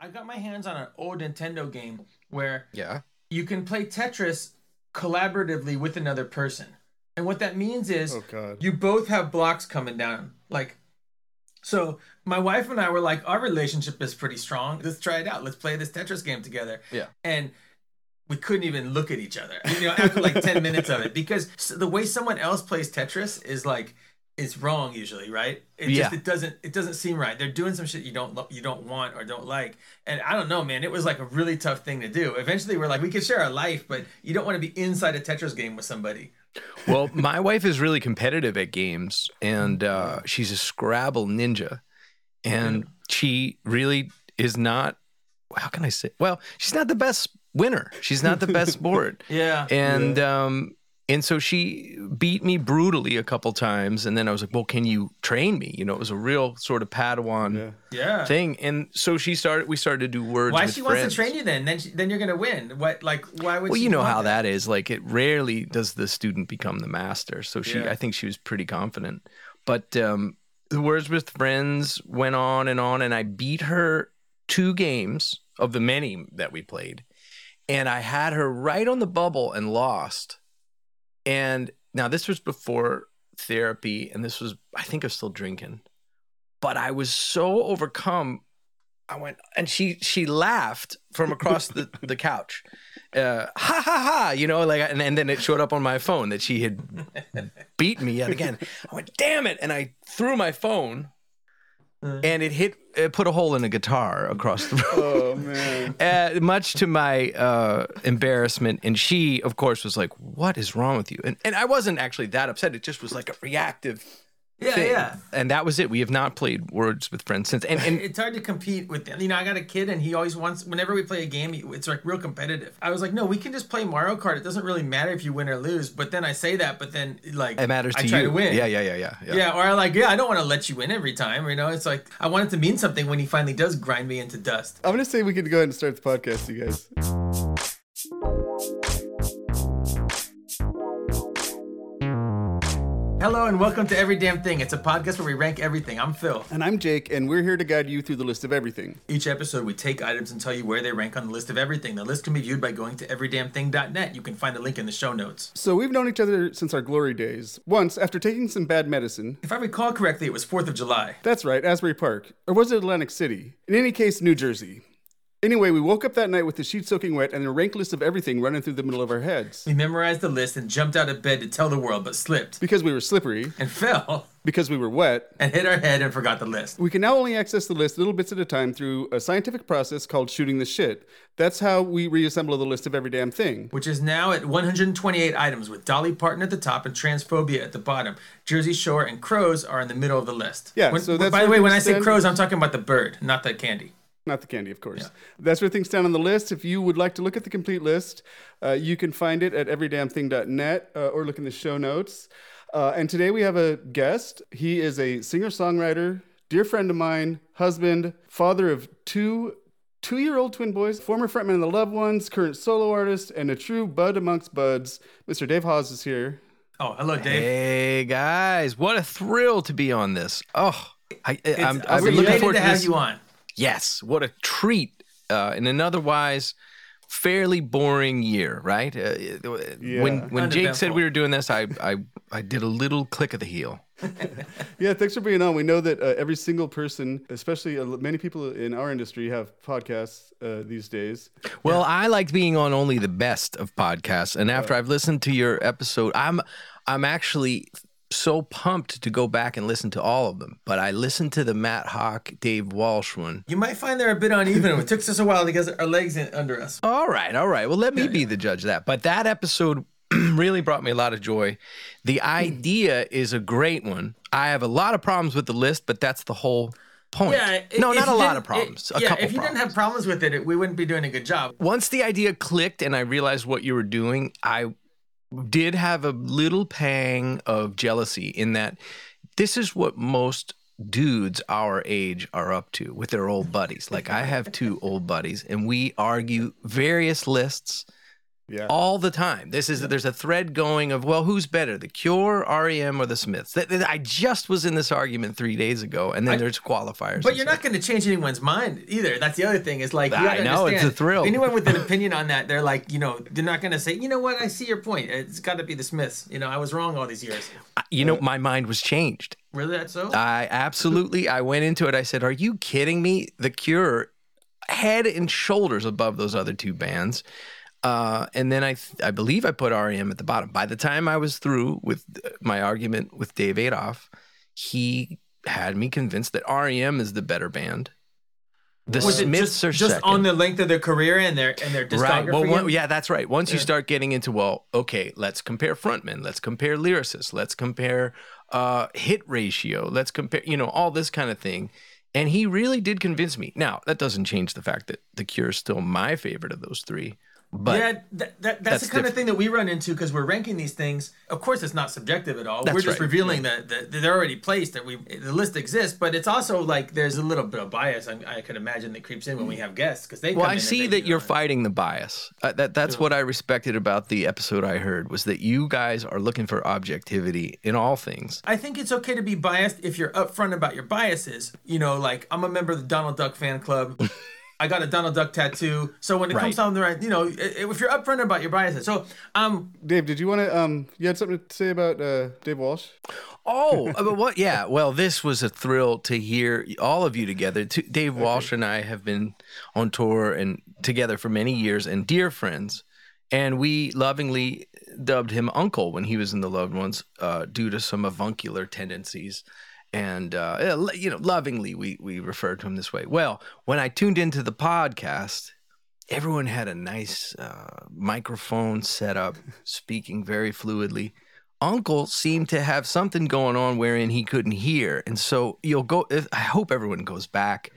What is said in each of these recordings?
I got my hands on an old Nintendo game where Yeah. you can play Tetris collaboratively with another person. And what that means is Oh you both have blocks coming down. Like, so my wife and I were like, our relationship is pretty strong. Let's try it out. Let's play this Tetris game together. Yeah. And we couldn't even look at each other, you know, after like 10 minutes of it because the way someone else plays Tetris is like, it's wrong usually, right? It just it doesn't it doesn't seem right. They're doing some shit you don't lo- you don't want or don't like. And I don't know, man. It was like a really tough thing to do. Eventually, we're like, we could share our life, but you don't want to be inside a Tetris game with somebody. Well, my wife is really competitive at games, and uh, she's a Scrabble ninja, and she really is not. How can I say? Well, she's not the best winner. She's not the best board, Yeah. and um, and so she beat me brutally a couple times, and then I was like, "Well, can you train me?" You know, it was a real sort of Padawan Yeah. Yeah. thing, and so she started. We started to do words. Why with she friends. wants to train you then? Then she, then you're gonna win. What like why would? Well, she you know want how that is. Like, it rarely does the student become the master. So she, Yeah. I think she was pretty confident. But um, the words with friends went on and on, and I beat her two games of the many that we played, and I had her right on the bubble and lost. And now this was before therapy, and this was, I think, I was still drinking, but I was so overcome. I went, and she she laughed from across the the couch uh, ha ha ha, you know, like, and, and then it showed up on my phone that she had beat me yet again. I went, damn it. And I threw my phone. And it hit, it put a hole in a guitar across the room. Oh man. Uh, much to my uh, embarrassment, and she, of course, was like, "What is wrong with you?" And and I wasn't actually that upset. It just was like a reactive Yeah, thing. yeah. And that was it. We have not played Words with Friends since. And, and It's hard to compete with them. You know, I got a kid and he always wants, whenever we play a game, it's like real competitive. I was like, no, we can just play Mario Kart. It doesn't really matter if you win or lose. But then I say that, but then like, it matters to I try you. to win. Yeah, yeah, yeah, yeah, yeah. Yeah, or I like, yeah, I don't want to let you win every time. You know, it's like, I want it to mean something when he finally does grind me into dust. I'm gonna say we could go ahead and start the podcast, you guys. Hello and welcome to Every Damn Thing. It's a podcast where we rank everything. I'm Phil. And I'm Jake, and we're here to guide you through the list of everything. Each episode, we take items and tell you where they rank on the list of everything. The list can be viewed by going to everydamnthing.net. You can find the link in the show notes. So we've known each other since our glory days. Once, after taking some bad medicine, If I recall correctly, it was 4th of July. that's right, Asbury Park, or was it Atlantic City? In any case, New Jersey. Anyway, we woke up that night with the sheets soaking wet and a rank list of everything running through the middle of our heads. We memorized the list and jumped out of bed to tell the world, but slipped Because we were slippery, and fell because we were wet, and hit our head and forgot the list. we can now only access the list little bits at a time through a scientific process called shooting the shit. That's how we reassemble the list of every damn thing. Which is now at 128 items, with Dolly Parton at the top and Transphobia at the bottom. Jersey Shore and Crows are in the middle of the list. Yeah, When- so that's by the way, when I say crows, I'm talking about the bird, not the candy. Not the candy, of course. That's where things stand on the list. If you would like to look at the complete list, uh, you can find it at everydamnthing.net uh, or look in the show notes. Uh, and today we have a guest. He is a singer songwriter, dear friend of mine, husband, father of two two year old twin boys, former frontman of the Loved Ones, current solo artist, and a true bud amongst buds. Mr. Dave Hause is here. Oh, hello, Dave. Hey guys, what a thrill to be on this. Oh, I, It's, I'm, I I've been looking forward to to have this. you on. Yes, what a treat uh, in an otherwise fairly boring year, right? Uh, When when Jake said we were doing this, I, I I did a little click of the heel. Yeah, thanks for being on. We know that uh, every single person, especially uh, many people in our industry, have podcasts uh, these days. Well, I like being on only the best of podcasts, and after I've listened to your episode, I'm I'm actually so pumped to go back and listen to all of them. But I listened to the Matt Hock, Dave Walsh one. You might find they're a bit uneven. It took us a while to get our legs in, under us. All right, all right. Well, let me be the judge of that. But that episode really brought me a lot of joy. The hmm. idea is a great one. I have a lot of problems with the list, but that's the whole point. Yeah, no, not a lot of problems. it- a yeah, couple if you problems. didn't have problems with it, we wouldn't be doing a good job. Once the idea clicked and I realized what you were doing, I did have a little pang of jealousy in that this is what most dudes our age are up to with their old buddies. Like I have two old buddies and we argue various lists Yeah. all the time. This is there's a thread going of well, who's better, the Cure, REM, or the Smiths? That, that- I just was in this argument three days ago, and then I- there's qualifiers. But you're stuff. not going to change anyone's mind either. That's the other thing. Is like you I know, it's a thrill. Anyone with an opinion on that, they're like, you know, they're not going to say, you know what, I see your point. It's got to be the Smiths. You know, I was wrong all these years. You know, my mind was changed. Really, that's so? I absolutely. I went into it. I said, "Are you kidding me? The Cure, head and shoulders above those other two bands." Uh, and then I, th- I believe I put REM at the bottom. By the time I was through with uh, my argument with Dave Adolph, he had me convinced that REM is the better band. The was it Smiths just, are just second. on the length of their career and their and their discography? Right. Well, one, yeah, that's right. Once you start getting into, well, okay, let's compare frontmen, let's compare lyricists, let's compare uh, hit ratio, let's compare, you know, all this kind of thing. And he really did convince me. Now, that doesn't change the fact that The Cure is still my favorite of those three. But yeah, that, that, that's, that's the kind of thing that we run into because we're ranking these things. Of course, it's not subjective at all. That's we're just right. revealing that, that they're already placed. That we the list exists, but it's also like there's a little bit of bias. I, I could imagine that creeps in when we have guests because they. well, I see that you're fighting the bias. Uh, that that's what I respected about the episode I heard was that you guys are looking for objectivity in all things. I think it's okay to be biased if you're upfront about your biases. You know, like I'm a member of the Donald Duck fan club. I got a Donald Duck tattoo. So when it comes Right. down to right, you know, if you're upfront about your biases. So um, Dave, did you want to? Um, you had something to say about uh, Dave Walsh? Oh, uh, but what? Yeah. Well, this was a thrill to hear all of you together. T- Dave Walsh and I have been on tour and together for many years and dear friends. And we lovingly dubbed him Uncle when he was in the Loved Ones uh, due to some avuncular tendencies. And, uh, you know, lovingly, we, we referred to him this way. Well, when I tuned into the podcast, everyone had a nice uh, microphone set up, speaking very fluidly. Uncle seemed to have something going on wherein he couldn't hear, and so you'll go. I hope everyone goes back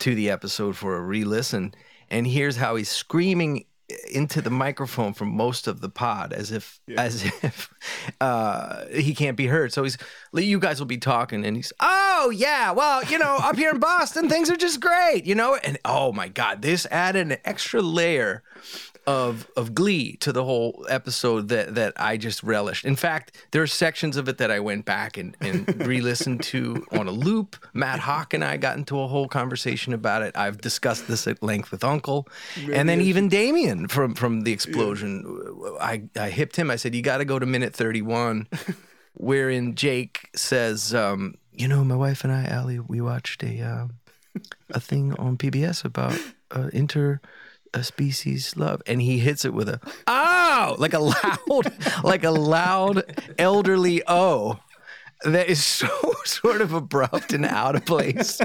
to the episode for a re-listen and hears how he's screaming into the microphone for most of the pod as if as if uh he can't be heard. So he's you guys will be talking and he's oh yeah well you know up here in boston things are just great you know? And oh my god this added an extra layer of of glee to the whole episode that that I just relished. In fact, there are sections of it that I went back and, and re-listened to on a loop. Matt Hock and I got into a whole conversation about it. I've discussed this at length with Uncle, and then even Damien from from the explosion. I I hipped him. I said, "You got to go to minute thirty one, wherein Jake says." Um, you know, my wife and I, Allie, we watched a uh, a thing on PBS about uh, inter a species love and he hits it with a oh like a loud like a loud elderly oh that is so sort of abrupt and out of place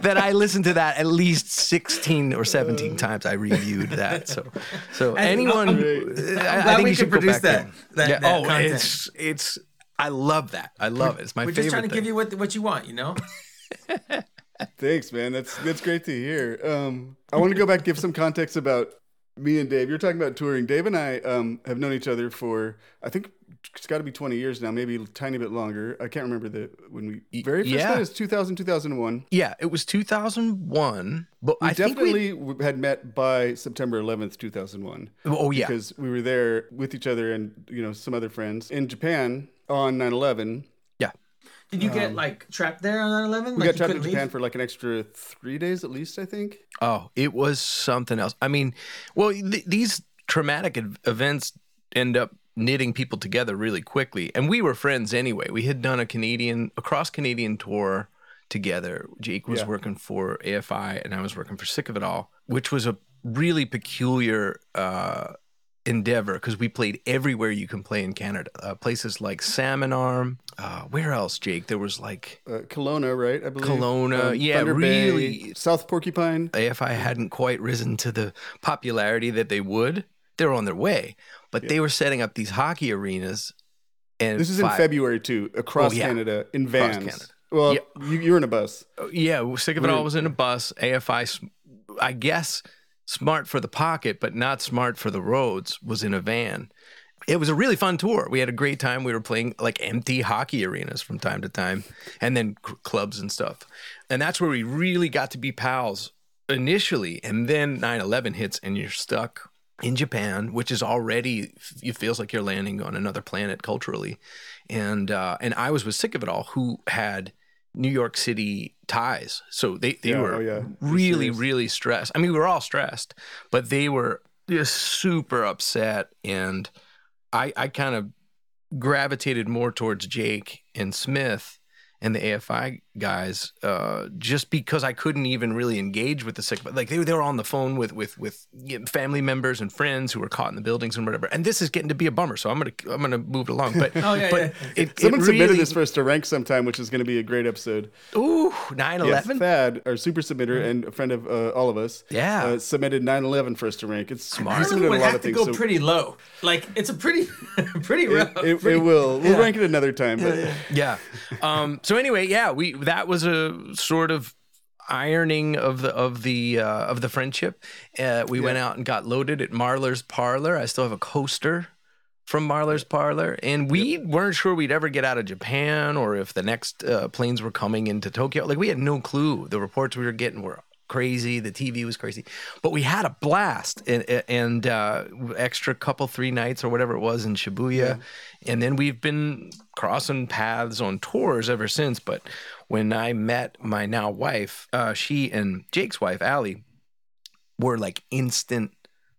that I listened to that at least 16 or 17 uh. times I reviewed that so so And- uh, anyone I'm- uh, I, I glad think we you should produce that- that- yeah. that oh content. it's it's I love that I love it it's my we're favorite just trying to thing. give you what what you want. You know. Thanks, man. That's that's great to hear. Um, I want to go back and give some context about me and Dave. You're talking about touring. Dave and I um, have known each other for I think it's got to be 20 years now, maybe a tiny bit longer. I can't remember the when we very first yeah. met is 2000 2001. yeah it was 2001 but We I think we definitely had met by September 11th 2001 oh yeah because we were there with each other and you know some other friends in Japan on 9/11. Did you get like trapped there on 9/11? Um, We got trapped in Japan for like an extra three days at least, I think. Oh, it was something else. I mean, well, th- these traumatic ev- events end up knitting people together really quickly. And we were friends anyway. We had done a Canadian, a cross Canadian tour together. Jake was Yeah. working for AFI and I was working for Sick of It All, which was a really peculiar uh, endeavor because we played everywhere you can play in Canada. Uh, places like Salmon Arm. Uh, where else, Jake? There was like Uh, Kelowna, right? I believe. Um, Kelowna, yeah, Thunder Bay, really- South Porcupine. AFI hadn't quite risen to the popularity that they would. they're on their way, but they were setting up these hockey arenas. And This is in February too, across Oh, yeah. Canada in Across vans. Canada. Well, Yeah. you, you were in a bus. Yeah, sick of it all was in a bus. AFI, I guess, smart for the pocket, but not smart for the roads, was in a van. It was a really fun tour. We had a great time. We were playing like empty hockey arenas from time to time, and then clubs and stuff. And that's where we really got to be pals initially. And then 9 11 hits, and you're stuck in Japan, which is already it feels like you're landing on another planet culturally, and uh, and I was with Sick of It All, who had New York City ties, so they they Yeah, were oh, yeah. really Serious. really stressed. I mean, we were all stressed, but they were just super upset, and I I kind of gravitated more towards Jake and Smith and the AFI guys, uh, just because I couldn't even really engage with the sick. But like they, were- they were on the phone with with with you know, family members and friends who were caught in the buildings and whatever. And this is getting to be a bummer, so I'm gonna I'm gonna move it along. But Oh, yeah, but yeah. It, Someone it submitted really, this for us to rank sometime, which is going to be a great episode. Ooh, 9 Yes, Thad, our super submitter and a friend of uh, all of us, Yeah. uh, submitted 9/11 for us to rank. It's Smart. he It submitted a would lot have of to things. go so pretty low. Like it's a pretty, pretty it, rough. it, pretty- it will. We'll yeah. rank it another time. But yeah. Um, so anyway, yeah, we that was a sort of ironing of the of the uh, of the friendship. Uh, we went out and got loaded at Marlar's Parlor. I still have a coaster from Marlar's Parlor, and we weren't sure we'd ever get out of Japan or if the next uh, planes were coming into Tokyo. Like we had no clue. The reports we were getting were crazy. The TV was crazy, but we had a blast and, and uh, extra couple three nights or whatever it was in Shibuya, and then we've been crossing paths on tours ever since. But when I met my now wife, uh, she and Jake's wife Allie were like instant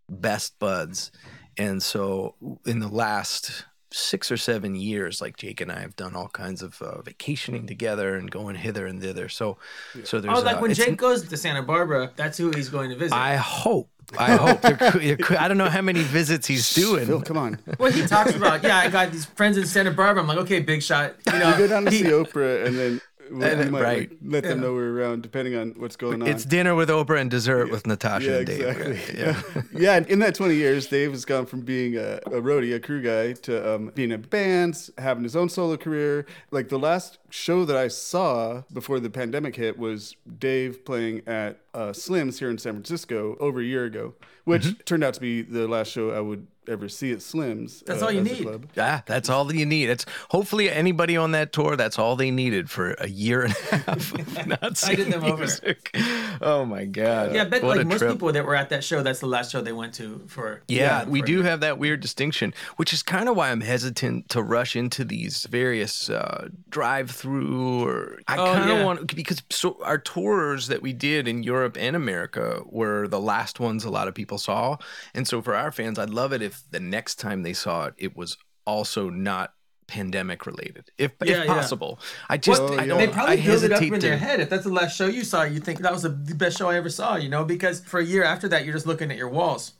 best buds. And so in the last six or seven years, like Jake and I have done all kinds of uh, vacationing together and going hither and thither. So, so there's Oh, like uh, when Jake goes to Santa Barbara, that's who he's going to visit. I hope. I hope. There could- there could- I don't know how many visits he's doing. Phil, come on. well, he talks about, yeah, I got these friends in Santa Barbara. I'm like, okay, big shot. You know, You go down to he- see Oprah, and then we, And might right. like, let them know we're around, depending on what's going on. It's dinner with Oprah and dessert with Natasha yeah, and Dave. exactly. Yeah. Yeah. yeah. and in that 20 years, Dave has gone from being a, a roadie, a crew guy, to um, being in bands, having his own solo career. Like the last show that I saw before the pandemic hit was Dave playing at uh, Slim's here in San Francisco over a year ago, which Mm-hmm. turned out to be the last show I would ever see at Slim's. That's uh, all you need. club. Yeah, that's all that you need. It's hopefully anybody on that tour. That's all they needed for a year and a half of not seeing did them over. Oh my god! Yeah, I bet What like most trip. people that were at that show, that's the last show they went to for. Yeah, we for- do have that weird distinction, which is kind of why I'm hesitant to rush into these various uh, drive-through or I Oh, kind of yeah. want because so our tours that we did in Europe and America were the last ones a lot of people saw, and so for our fans, I'd love it if the next time they saw it, it was also not pandemic related, if Yeah, if yeah. possible. I just Well, I don't. They probably I build it up hesitate in to- their head. If that's the last show you saw, you think that was the best show I ever saw. You know, because for a year after that, you're just looking at your walls.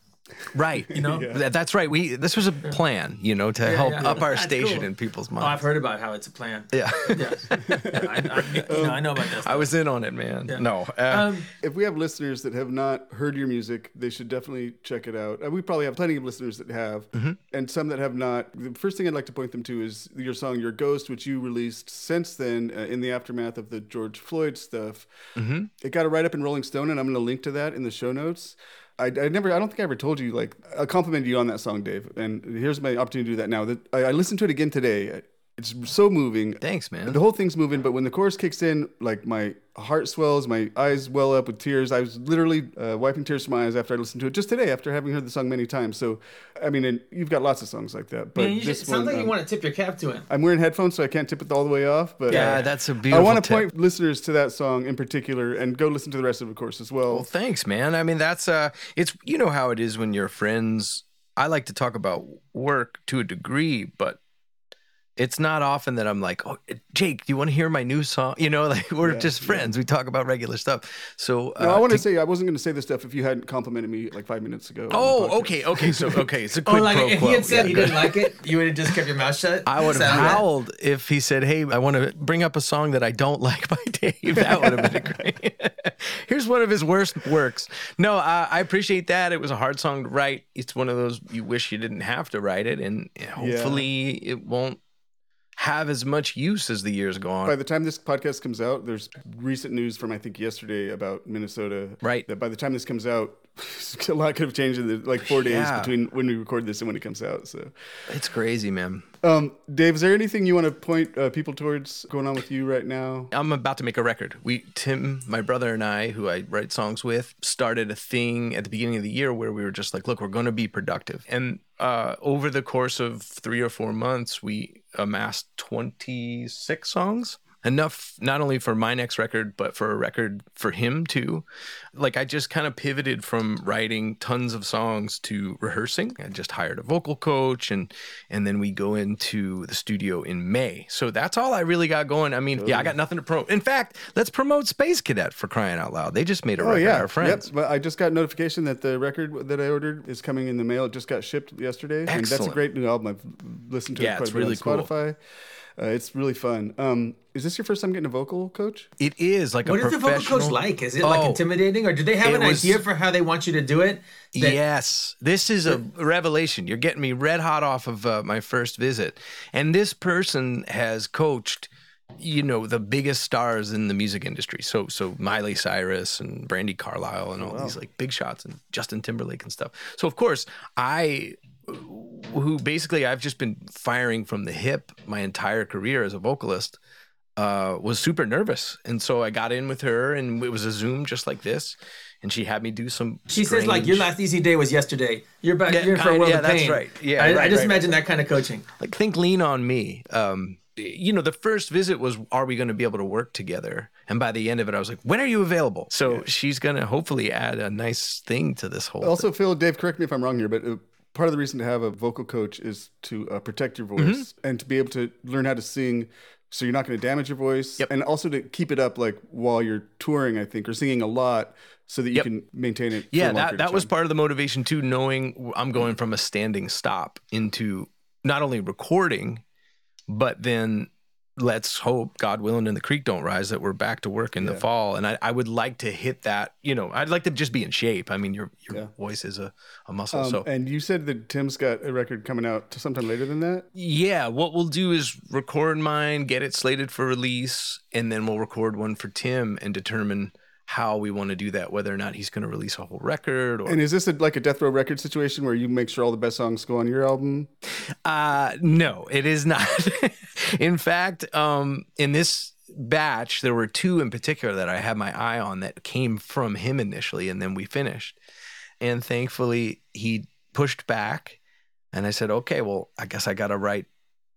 Right. You know? That- that's right. We this was a plan, you know, to help yeah. up our That's station cool. in people's Oh, I've heard about how it's a plan. yeah. Yeah, Yeah, I, I, you know, I know about this. I was in on it, man. Yeah. No. Uh, Um, If we have listeners that have not heard your music, they should definitely check it out. Uh, we probably have plenty of listeners that have, Mm-hmm. and some that have not. The first thing I'd like to point them to is your song "Your Ghost," which you released since then uh, in the aftermath of the George Floyd stuff. Mm-hmm. It got a write up in Rolling Stone, and I'm going to link to that in the show notes. I, I never, I don't think I ever told you. Like, I complimented you on that song, Dave, and here's my opportunity to do that now. That I, I listened to it again today. It's so moving. thanks, man. The whole thing's moving, but when the chorus kicks in, like my heart swells, my eyes well up with tears. I was literally uh, wiping tears from my eyes after I listened to it just today, after having heard the song many times. So, I mean, and you've got lots of songs like that, but man, you this just, sounds one, like you um, want to tip your cap to him. I'm wearing headphones, so I can't tip it all the way off. But yeah, uh, that's a beautiful. I want to point listeners to that song in particular, and go listen to the rest of the of course, as well. Well, thanks, man. I mean, that's uh, it's you know how it is when you're friends. I like to talk about work to a degree, but it's not often that I'm like, "Oh, Jake, do you want to hear my new song?" You know, like we're Yeah, just yeah. friends. We talk about regular stuff. So uh, I want to to- say I wasn't going to say this stuff if you hadn't complimented me like five minutes ago. Oh, podcast. okay, okay. So okay, it's a Oh, quick like pro if quo. he had said Yeah, he good. didn't like it, you would have just kept your mouth shut. I would have Sound that? howled if he said, "Hey, I want to bring up a song that I don't like by Dave." That would have been great. Here's one of his worst works. No, I, I appreciate that. It was a hard song to write. It's one of those you wish you didn't have to write it, and hopefully it won't have as much use as the years go on. By the time this podcast comes out, there's recent news from I think yesterday about Minnesota. Right. That by the time this comes out, a lot could have changed in the like four days Yeah. between when we record this and when it comes out. So, It's crazy, man. um, Dave, is there anything you want to point uh, people towards going on with you right now? I'm about to make a record. We Tim, my brother and I, who I write songs with, started a thing at the beginning of the year where we were just like, look, we're going to be productive. And uh, over the course of three or four months, we amassed 26 songs. Enough not only for my next record, but for a record for him too. Like I just kind of pivoted from writing tons of songs to rehearsing. I just hired a vocal coach and and then we go into the studio in May. So that's all I really got going. I mean, yeah, I got nothing to promote. In fact, let's promote Space Cadet for crying out loud. They just made a Oh record. yeah, Our friends. Yep. But I just got notification that the record that I ordered is coming in the mail. It just got shipped yesterday, and that's a great new album. I've listened to Yeah, it quite it's a bit really cool. on Spotify. Uh, it's really fun. Um, is this your first time getting a vocal coach? It is like What a is the vocal coach like? Is it like Oh, intimidating, or do they have an was- idea for how they want you to do it? That- yes, this is a revelation. You're getting me red hot off of uh, my first visit, and this person has coached, you know, the biggest stars in the music industry. So, so Miley Cyrus and Brandi Carlile and all these like big shots and Justin Timberlake and stuff. So, of course, I, who basically I've just been firing from the hip my entire career as a vocalist. Uh, was super nervous, and so I got in with her, and it was a Zoom just like this, and she had me do some. She says like your last easy day was yesterday. You're back. Yeah, you're in for a kind- world yeah, of that's pain. right. Yeah, I, I just right, imagine that kind of coaching. like think lean on me um you know the first visit was are we going to be able to work together and by the end of it i was like when are you available so she's going to hopefully add a nice thing to this whole Also, Phil, Dave, correct me if I'm wrong here, but uh, part of the reason to have a vocal coach is to uh, protect your voice Mm-hmm. and to be able to learn how to sing. So you're not going to damage your voice, Yep. and also to keep it up like while you're touring, I think, or singing a lot, so that you Yep. can maintain it. yeah that, that was part of the motivation too knowing i'm going from a standing stop into not only recording but then let's hope god willing and the creek don't rise that we're back to work in the fall and I, I would like to hit that you know i'd like to just be in shape i mean your your Yeah. voice is a, a muscle Um, so And you said that Tim's got a record coming out sometime later than that. Yeah, what we'll do is record mine, get it slated for release, and then we'll record one for Tim and determine how we want to do that, whether or not he's going to release a whole record or And is this a, like a Death Row record situation where you make sure all the best songs go on your album? uh no, it is not. in fact, um in this batch there were two in particular that I had my eye on that came from him initially and then we finished. And thankfully he pushed back and I said, "Okay, well, I guess I got to write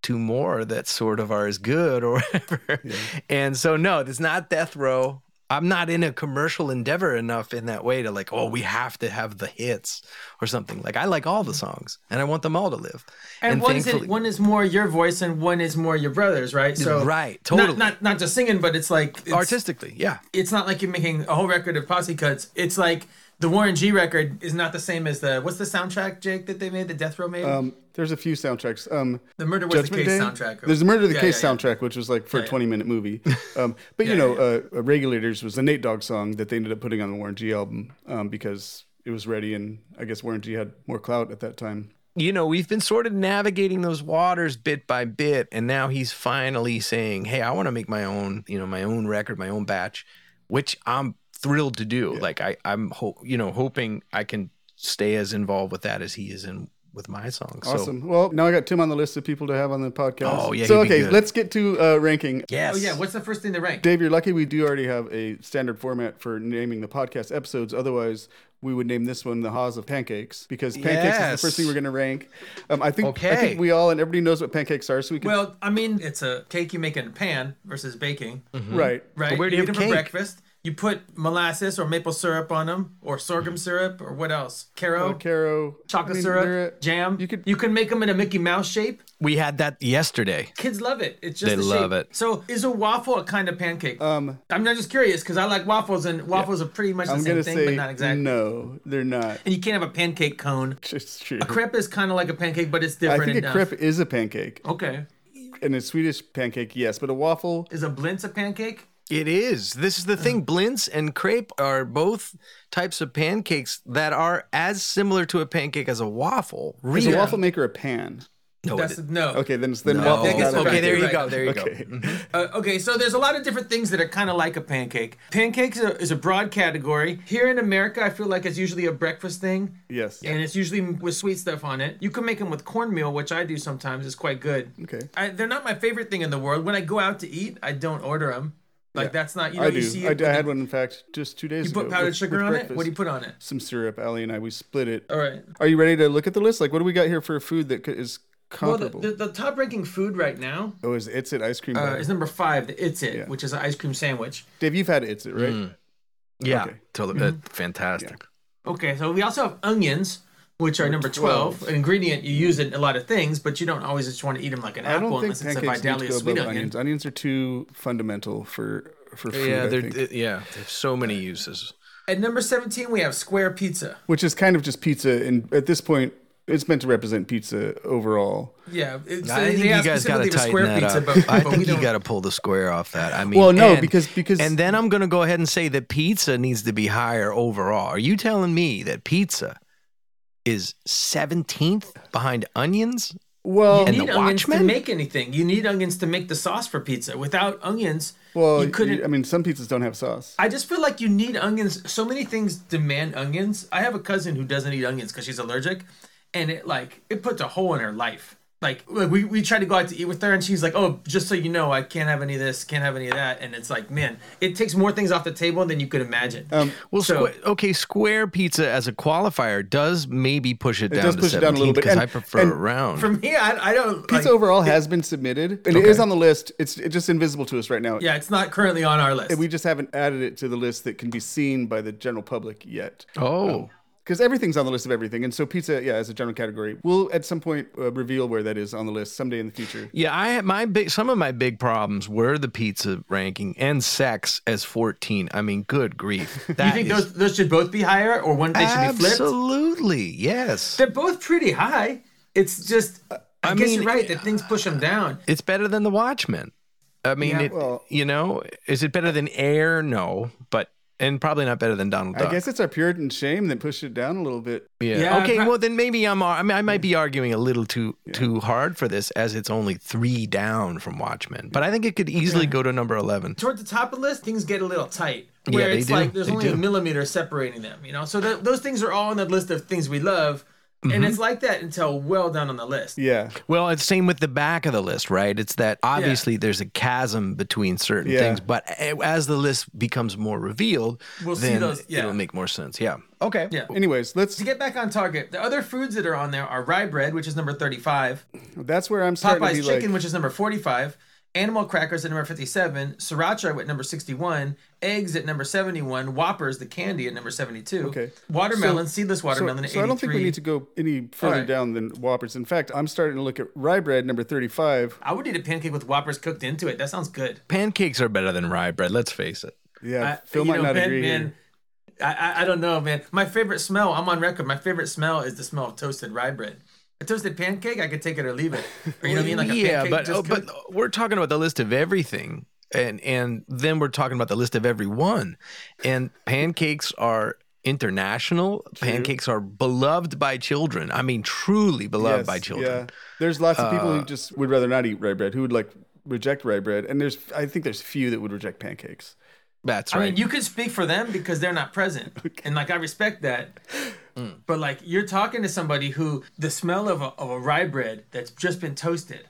two more that sort of are as good or whatever." And so no, it's not death row. I'm not in a commercial endeavor enough in that way to like, oh, we have to have the hits or something. Like I like all the songs and I want them all to live. And, one is it, one is more your voice and one is more your brother's, right? So Right, not- totally. Not not, just singing, but it's like it's, artistically, yeah. It's not like you're making a whole record of posse cuts. It's like the Warren G record is not the same as the what's the soundtrack, Jake, that they made, the Death Row made? Um, there's a few soundtracks. Um, the Murder Was the Case Day. soundtrack. There's the Murder of the Yeah, Case yeah, yeah. soundtrack, which was like for Yeah, a yeah. 20 minute movie. Um, but you know, yeah, Uh, uh, Regulators was the Nate Dogg song that they ended up putting on the Warren G album um, because it was ready, and I guess Warren G had more clout at that time. you know, we've been sort of navigating those waters bit by bit, and now he's finally saying, "Hey, I want to make my own, you know, my own record, my own batch," which I'm thrilled to do. Like I, I'm, ho- you know, hoping I can stay as involved with that as he is in with my songs. So, Awesome. well, now I got Tim on the list of people to have on the podcast. Oh, yeah, So he'd be okay, good. let's get to uh, ranking. yes, Oh yeah, what's the first thing to rank? Dave, you're lucky we do already have a standard format for naming the podcast episodes. Otherwise, we would name this one the Hause of Pancakes because pancakes is the first thing we're going to rank. Um, I think okay. I think we all and everybody knows what pancakes are, so we can Well, I mean, it's a cake you make in a pan versus baking, right. right? where do you eat have them for breakfast. You put molasses or maple syrup on them, or sorghum syrup, or what else? Karo, Uh, Karo, chocolate I mean, syrup, jam. you You could- could you can make them in a Mickey Mouse shape. we had that yesterday. Kids love it. It's just They the love shape. it. So is a waffle a kind of pancake? Um, I'm not just curious because I like waffles and waffles are pretty much the I'm same thing, say but not exactly. no, they're not. And you can't have a pancake cone. It's true. A crepe is kind of like a pancake, but it's different. I different think a enough. crepe is a pancake, Okay. and a Swedish pancake, yes, but a waffle. Is a blintz a pancake? It is. This is the thing. Blintz and crepe are both types of pancakes that are as similar to a pancake as a waffle. Is Really, a waffle maker a pan? No, That's it- no. Okay, then it's then no. waffles. I guess not we're okay, there you You're go. There you Okay. go. Mhm. Uh, okay, so there's a lot of different things that are kind of like a pancake. Pancakes are, is a broad category. Here in America, I feel like it's usually a breakfast thing, Yes. and it's usually with sweet stuff on it. You can make them with cornmeal, which I do sometimes. It's quite good. Okay. I, they're not my favorite thing in the world. When I go out to eat, I don't order them. Like Yeah. that's not you know I you see I, it I with had the- one in fact just two days ago. You ago. put powdered with- sugar with on it. What do you put on it? Some syrup. Allie and I we split it. All right. Are you ready to look at the list? Like, what do we got here for food that is co- is Well, the, the, the top ranking food right now oh, is It's It ice cream? uh, is number five, the It's It, Yeah. which is an ice cream sandwich. Dave, you've had It's It, right? Mm. Yeah, Okay. totally. Mm-hmm. fantastic. Okay, so we also have onions, which are number 12. 12. An ingredient you use in a lot of things, but you don't always just want to eat them like an I apple don't think unless it's a pancakes need to Vidalia go sweet above onion. onions. Onions are too fundamental for for food. Yeah, they're, think. yeah, they have so many uses. At number 17, we have square pizza. Which is kind of just pizza, and at this point, it's meant to represent pizza overall. Yeah, it, so I think you guys got to specifically tighten that pizza, up. but, I but think we you got to pull the square off that. I mean, Well, no, and- because because and then I'm going to go ahead and say that pizza needs to be higher overall. Are you telling me that pizza is 17th behind onions? well, You And need the onions to make anything. You need onions to make the sauce for pizza. Without onions, well, you couldn't. I mean, some pizzas don't have sauce. I just feel like you need onions. So many things demand onions. I have a cousin who doesn't eat onions because she's allergic, and it like it puts a hole in her life. Like, like we, we tried to go out to eat with her, and she's like, "Oh, just so you know, I can't have any of this, can't have any of that." And it's like, man, it takes more things off the table than you could imagine. Um, Well, So- squa- okay, square pizza as a qualifier does maybe push it, down does to push it down a little bit, because I prefer and it round. For me, I, I don't. Pizza like, overall has been submitted, and it is on the list. It's it's just invisible to us right now. Yeah, it's not currently on our list. And we just haven't added it to the list that can be seen by the general public yet. oh, Because everything's on the list of everything, and so pizza, yeah, as a general category, we'll at some point uh, reveal where that is on the list someday in the future. yeah. I my big some of my big problems were the pizza ranking and sex as 14. I mean, good grief. you think is- those those should both be higher, or one they should be flipped? absolutely yes. They're both pretty high. It's just, I, I guess mean, you're right that things push them down. It's better than the Watchmen. I mean, Yeah, it, well- you know, is it better than Air? No, but and probably not better than Donald Duck. I guess it's our Puritan shame that pushed it down a little bit. Yeah. Yeah, okay. pro- well, then maybe I'm. I mean, I might be arguing a little too too hard for this, as it's only three down from Watchmen. But I think it could easily go to number eleven. Toward the top of the list, things get a little tight. Yeah, Where they it's do. like there's They only a millimeter separating them, you know? So th- those things are all on the list of things we love. Mm-hmm. And it's like that until well down on the list. Yeah, Well, it's same with the back of the list, right? It's that obviously there's a chasm between certain Yeah. things, but as the list becomes more revealed, We'll see then those- yeah. it'll make more sense. Yeah. Okay. Yeah. Anyways, let's. To get back on target, the other foods that are on there are rye bread, which is number 35, That's where I'm starting to Popeye's be chicken, like. which is number 45, animal crackers at number 57, sriracha at number 61, eggs at number 71, Whoppers, the candy at number 72, Okay. watermelon, So- seedless So, watermelon at so I don't think we need to go any further right. down than Whoppers. In fact, I'm starting to look at rye bread number 35. I would eat a pancake with Whoppers cooked into it. That sounds good. Pancakes are better than rye bread. Let's face it. Yeah, I- Phil might know, not man, agree. man, here. I, I I don't know, man. My favorite smell, I'm on record. My favorite smell is the smell of toasted rye bread. A toasted pancake, I could take it or leave it. Or you know what I mean? Like a yeah, but just oh, but we're talking about the list of everything, and and then we're talking about the list of every one, and pancakes are international. Pancakes are beloved by children. I mean, truly beloved Yes, by children. Uh, Yeah, there's lots of people who just would rather not eat rye bread, who would like reject rye bread, and there's I think there's few that would reject pancakes. That's right. I mean, you could speak for them because they're not present, and like I respect that. Mm. But like you're talking to somebody who the smell of a, of a rye bread that's just been toasted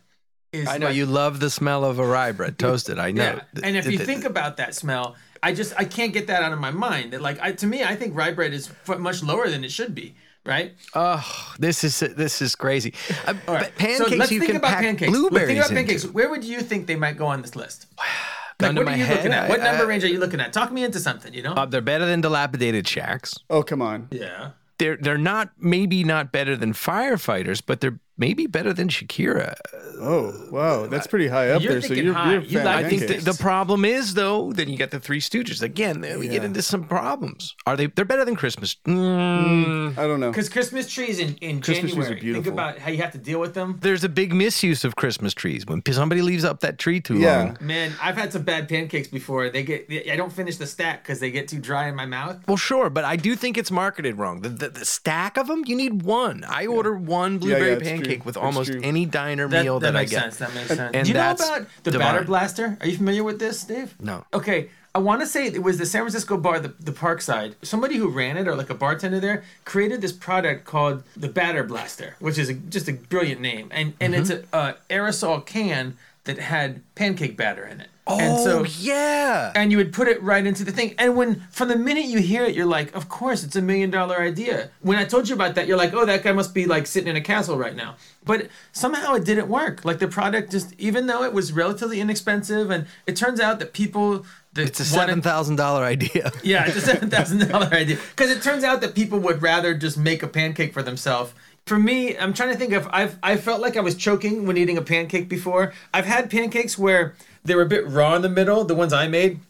is I know like- you love the smell of a rye bread toasted. I know. Yeah, and if you think about that smell, I just I can't get that out of my mind. That like I to me, I think rye bread is much lower than it should be. Right? oh, this is this is crazy. Uh, All right. but pancakes, so let's you think can about pack pancakes. blueberries Let's think about into. pancakes. Where would you think they might go on this list? Gun Like, what are you head, looking at? What I- number I- range are you looking at? Talk me into something. You know? Uh, they're better than dilapidated shacks. Oh come on, yeah. They're they're not maybe not better than firefighters, but they're maybe better than Shakira. oh wow, that's pretty high up You're there. So you're, high. you're You like- I think the, the problem is though, then you get the Three Stooges again. Then we get into some problems. Are they? They're better than Christmas. Mm. I don't know. Because Christmas trees in, in Christmas trees are January. Think about how you have to deal with them. There's a big misuse of Christmas trees when somebody leaves up that tree too Yeah. long. Man, I've had some bad pancakes before. They get I don't finish the stack because they get too dry in my mouth. Well, sure, but I do think it's marketed wrong. The, the, the stack of them, you need one. I order one blueberry yeah, it's true. pancake with That's almost true. any diner That, meal that that, I makes get. sense. That makes sense. and Do you know about the divine. batter blaster? Are you familiar with this, Dave? No. Okay, I want to say it was the San Francisco bar, the, the Parkside. Somebody who ran it, or like a bartender there, created this product called the Batter Blaster, which is a, just a brilliant name, and and it's Mm-hmm. a uh, aerosol can that had pancake batter in it. Oh and so, oh, yeah. and you would put it right into the thing. And when from the minute you hear it, you're like, of course, it's a million dollar idea. When I told you about that, you're like, oh, that guy must be like sitting in a castle right now. But somehow it didn't work. Like the product just, even though it was relatively inexpensive, and it turns out that people that It's a seven thousand dollar idea. yeah, it's a seven thousand dollar idea. Because it turns out that people would rather just make a pancake for themselves. For me, I'm trying to think of I've I felt like I was choking when eating a pancake before. I've had pancakes where they were a bit raw in the middle, the ones I made.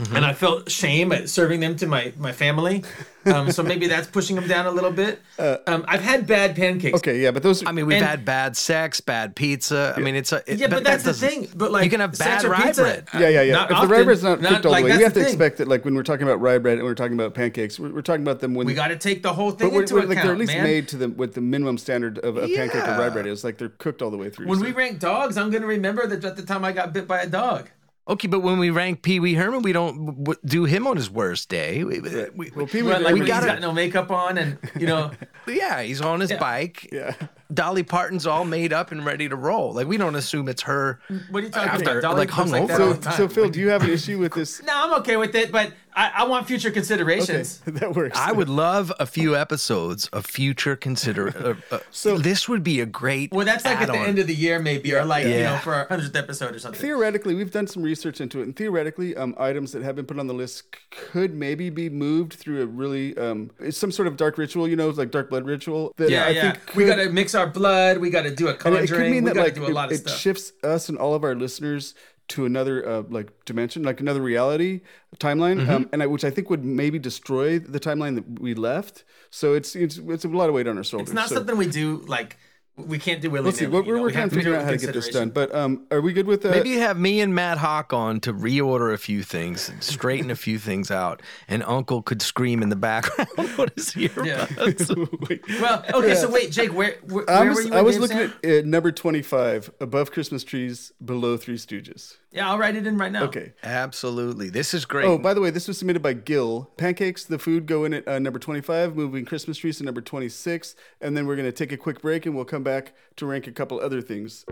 Mm-hmm. And I felt shame at serving them to my, my family. Um, so maybe that's pushing them down a little bit. Um, I've had bad pancakes. Okay, yeah, but those. Are, I mean, we've And- had bad sex, bad pizza. I mean, it's a it- Yeah, but, that that's the thing. But like you can have bad or rye pizza, bread. yeah, yeah, yeah. not if the often, rye bread's not cooked all like, the way, we have to thing. expect that. Like when we're talking about rye bread and we're talking about pancakes, we're, we're talking about them when We got to take the whole thing but we're, into we're, account, like they're at least man. made to the with the minimum standard of a pancake or rye bread It's Like they're cooked all the way through. When so- we rank dogs, I'm going to remember that at the time I got bit by a dog. Okay, but when we rank Pee Wee Herman, we don't do him on his worst day. We, we, we- well, Pee Wee, like we he's got no makeup on, and you know, yeah, he's on his bike. yeah. Dolly Parton's all made up and ready to roll. Like we don't assume it's her. what are you talking After, about? Dolly like, looks like So, so Phil, do you have an issue with this? no, I'm okay with it, but I, I want future Okay, considerations. that works. I would love a few episodes of future consider. Uh, uh, So- this would be a great. Well, that's like at the end of the year, maybe, or like you know, for our hundredth episode or something. Theoretically, we've done some research into it, and theoretically, um, items that have been put on the list could maybe be moved through a really um, some sort of dark ritual, you know, like dark blood ritual. That yeah, I yeah. think we got to mix our blood. We got to do a and it- could mean we that like it, it shifts us and all of our listeners to another uh, like dimension, like another reality timeline, Mm-hmm. um, and I, which I think would maybe destroy the timeline that we left. So it's it's it's a lot of weight on our shoulders. it's not so. something we do like we can't do willy Let's see. We're, we're, we're kind of figuring out how to get this done. But um, are we good with that? Maybe have me and Matt Hock on to reorder a few things and straighten a few things out, and Uncle could scream in the background. what is here? Yeah. Well, okay. So wait, Jake, where where, I where was, were you? I was looking Sam? at uh, number 25, above Christmas trees, below Three Stooges. Yeah, I'll write it in right now. Okay. Absolutely, this is great. Oh, by the way, this was submitted by Gil. Pancakes, the food, go in at uh, number 25, moving Christmas trees to number 26. And then we're going to take a quick break and we'll come back to rank a couple other things.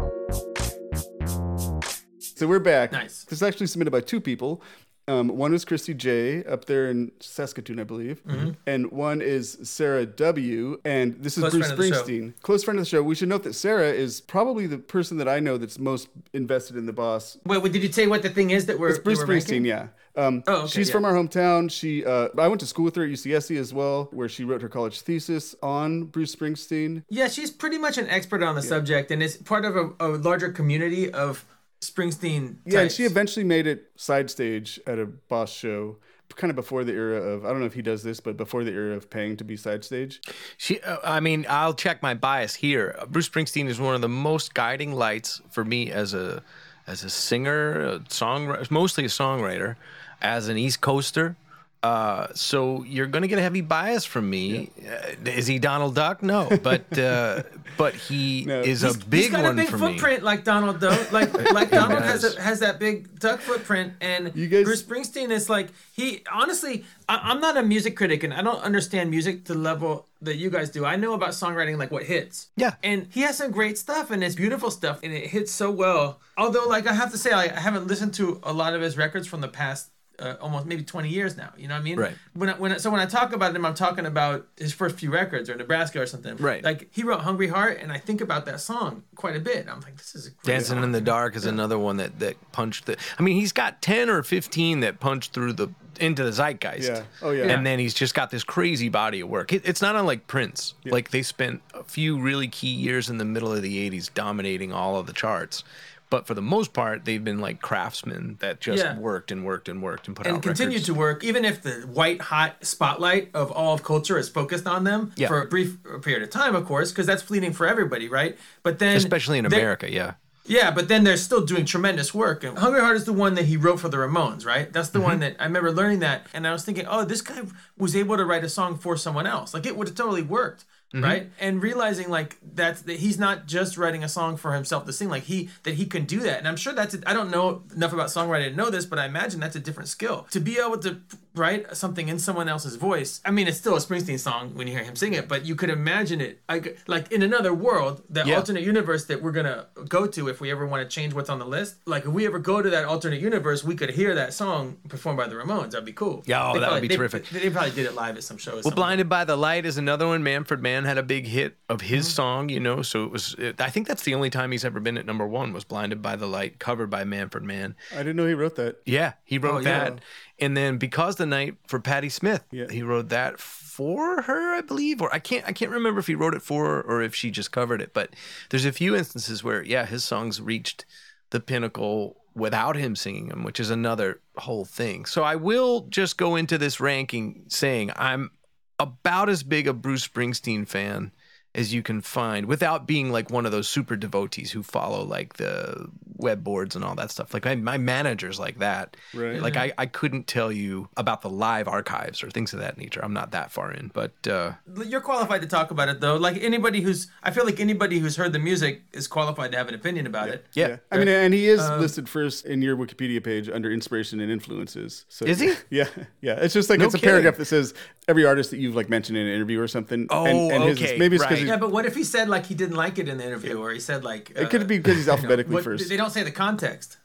So we're back. Nice. This is actually submitted by two people. Um, one was Christy J up there in Saskatoon, I believe, Mm-hmm. and one is Sarah W. And this is Close Bruce friend of the show. Springsteen, close friend of the show. We should note that Sarah is probably the person that I know that's most invested in the boss Wait, wait, did you say what the thing is that we're it's Bruce we're ranking? Springsteen, yeah. Um, Oh, okay, she's yeah. from our hometown. She, uh, I went to school with her at UCSC as well, where she wrote her college thesis on Bruce Springsteen. Yeah, she's pretty much an expert on the subject, and it's part of a, a larger community of Springsteen. Yeah, and she eventually made it side stage at a boss show, kind of before the era of I don't know if he does this, but before the era of paying to be side stage. She, uh, I mean, I'll check my bias here. Uh, Bruce Springsteen is one of the most guiding lights for me as a as a singer, a songwriter, mostly a songwriter, as an East Coaster. Uh, so you're going to get a heavy bias from me. Uh, is he Donald Duck? No, but uh, but he No. is He's- a big he's got one a big footprint like Donald Duck. Like like Donald has a, has that big duck footprint, and You guys- Bruce Springsteen is like he. Honestly, I, I'm not a music critic, and I don't understand music to the level that you guys do. I know about songwriting, like what hits. Yeah. and he has some great stuff, and it's beautiful stuff, and it hits so well. Although, like I have to say, I, I haven't listened to a lot of his records from the past. Uh, almost maybe 20 years now you know what i mean Right. when I, when I, so when i talk about him i'm talking about his first few records or nebraska or something Right. like he wrote hungry heart and i think about that song quite a bit i'm like this is a great Dancing song. in the Dark is another one that that punched the. I mean, he's got ten or fifteen that punched through the into the zeitgeist. Yeah. Oh, yeah. And then he's just got this crazy body of work. It, it's not unlike Prince. Like they spent a few really key years in the middle of the '80s dominating all of the charts. But for the most part, they've been like craftsmen that just Yeah. worked and worked and worked and put out. and out continue records. to work even if the white hot spotlight of all of culture is focused on them Yeah. for a brief period of time of course because that's fleeting for everybody right but then especially in America. Yeah. Yeah, but then they're still doing tremendous work. And Hungry Heart is the one that he wrote for the Ramones, right? That's the Mm-hmm. one that I remember learning that, and I was thinking, oh, this guy was able to write a song for someone else. Like it would have totally worked. Mm-hmm. right? And realizing like that's that he's not just writing a song for himself to sing, like he that he can do that. And I'm sure that's I don't know enough about songwriting to know this, but I imagine that's a different skill to be able to write something in someone else's voice. I mean, it's still a Springsteen song when you hear him sing it, but you could imagine it like like in another world, the Yeah. alternate universe that we're gonna go to if we ever want to change what's on the list. Like if we ever go to that alternate universe, we could hear that song performed by the Ramones. That'd be cool. Yeah, oh, They that would probably- be they- terrific. They, probably did it live at some shows. Well, Blinded by the Light is another one. Manfred Mann had a big hit of his mm-hmm. song, you know. So it was. It, I think that's the only time he's ever been at number one was "Blinded by the Light," covered by Manfred Mann. I didn't know he wrote that. Yeah, he wrote Oh, yeah. And then "Because the Night" for Patti Smith. Yeah. he wrote that for her, I believe, or I can't. I can't remember if he wrote it for her or if she just covered it. But there's a few instances where, yeah, his songs reached the pinnacle without him singing them, which is another whole thing. So I will just go into this ranking saying I'm about as big a Bruce Springsteen fan as you can find without being like one of those super devotees who follow like the web boards and all that stuff. Like my, my manager's like that. Right. Like I, I couldn't tell you about the live archives or things of that nature. I'm not that far in, but uh, You're qualified to talk about it though. Like anybody who's, I feel like anybody who's heard the music is qualified to have an opinion about it. yeah. I mean, and he is Um, listed first in your Wikipedia page under inspiration and influences. So Is he? Yeah, yeah. It's just like No it's a paragraph that says every artist that you've like mentioned in an interview or something. Oh, and, and his okay, maybe it's because right. Yeah, but what if he said like he didn't like it in the interview, or he said like it could uh, be because he's alphabetically what, first. They don't say the context.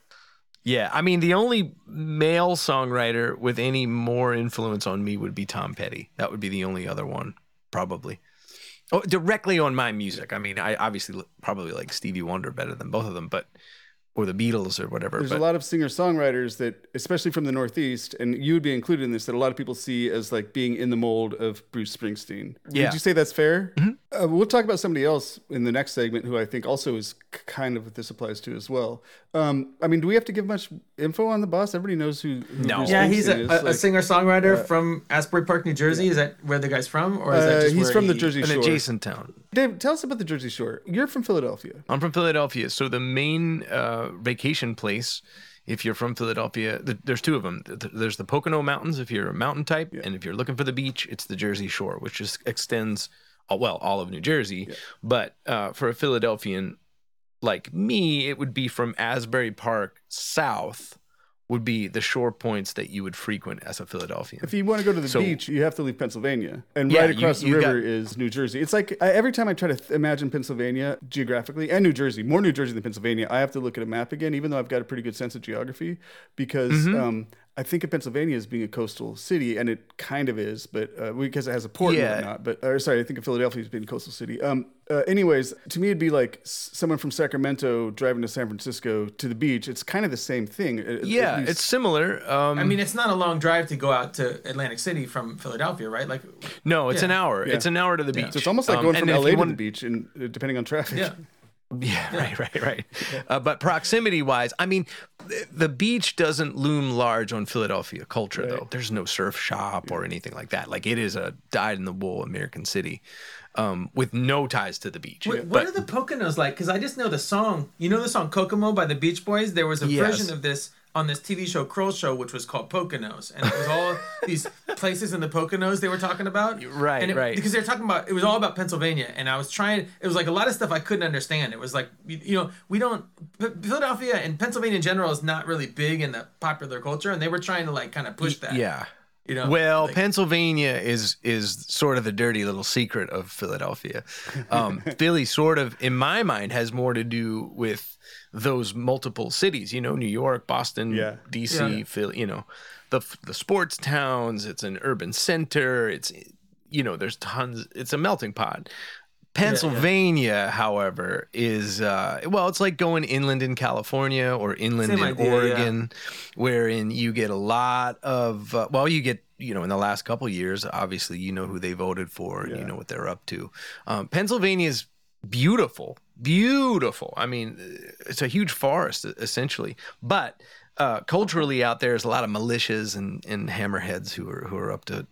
Yeah, I mean, the only male songwriter with any more influence on me would be Tom Petty. That would be the only other one, probably. Oh, directly on my music. I mean, I obviously probably like Stevie Wonder better than both of them, but or the Beatles or whatever. There's but a lot of singer songwriters that, especially from the Northeast, and you would be included in this, that a lot of people see as like being in the mold of Bruce Springsteen. Yeah. Mm-hmm. Would you say that's fair? Uh, we'll talk about somebody else in the next segment who I think also is kind of what this applies to as well. Um, I mean, do we have to give much info on the boss? Everybody knows who. who No. Bruce Yeah, he's Springsteen a, is. a, a Like, singer songwriter from Asbury Park, New Jersey. Is that where the guy's from, or is that uh, just he's where from the he- Jersey an adjacent town. Dave, tell us about the Jersey Shore. You're from Philadelphia. I'm from Philadelphia, so the main uh, vacation place, if you're from Philadelphia, th- there's two of them. Th- There's the Pocono Mountains if you're a mountain type, and if you're looking for the beach, it's the Jersey Shore, which just extends, uh, well, all of New Jersey. But uh, for a Philadelphian like me, it would be from Asbury Park south. Would be the shore points that you would frequent as a Philadelphian. If you want to go to the So- beach, you have to leave Pennsylvania, and Yeah, right across you the got- river is New Jersey. It's like I, every time I try to th- imagine Pennsylvania geographically and New Jersey, more New Jersey than Pennsylvania, I have to look at a map again, even though I've got a pretty good sense of geography, because Mm-hmm. um, I think of Pennsylvania as being a coastal city, and it kind of is, but uh, because it has a port Yeah. and whatnot. But or sorry, I think of Philadelphia as being a coastal city. Um, uh, anyways, to me, it'd be like someone from Sacramento driving to San Francisco to the beach. It's kind of the same thing. at- at yeah, least- it's similar. Um, I mean, it's not a long drive to go out to Atlantic City from Philadelphia, right? Like, no, it's yeah. an hour. It's an hour to the beach. So it's almost like Um, going and from LA to want- the beach, and uh, depending on traffic. yeah. Right, right, right. Uh, but proximity wise, I mean, th- the beach doesn't loom large on Philadelphia culture, though. There's no surf shop or anything like that. Like, it is a dyed in the wool American city um, with no ties to the beach. What, what But- are the Poconos like? Because I just know the song. You know the song Kokomo by the Beach Boys? There was a Yes. version of this on this TV show Kroll Show, which was called Poconos, and it was all these places in the Poconos they were talking about. Right, and it, right. Because they were talking about it was all about Pennsylvania, and I was trying. It was like a lot of stuff I couldn't understand. It was like you, you know we don't P- Philadelphia and Pennsylvania in general is not really big in the popular culture, and they were trying to like kind of push that. yeah. You know. Well, like- Pennsylvania is is sort of the dirty little secret of Philadelphia. Um, Philly sort of, in my mind, has more to do with those multiple cities. You know, New York, Boston, Yeah. D.C., Yeah. Philly. You know, the the sports towns. It's an urban center. It's you know, there's tons. It's a melting pot. Pennsylvania, however, is uh, well, it's like going inland in California or inland Same in idea, yeah. Oregon, wherein you get a lot of uh, well, you get you know in the last couple years, obviously you know who they voted for and you know what they're up to. Um, Pennsylvania is beautiful, beautiful. I mean, it's a huge forest essentially, but. Uh, culturally, out there is a lot of militias and, and hammerheads who are who are up to,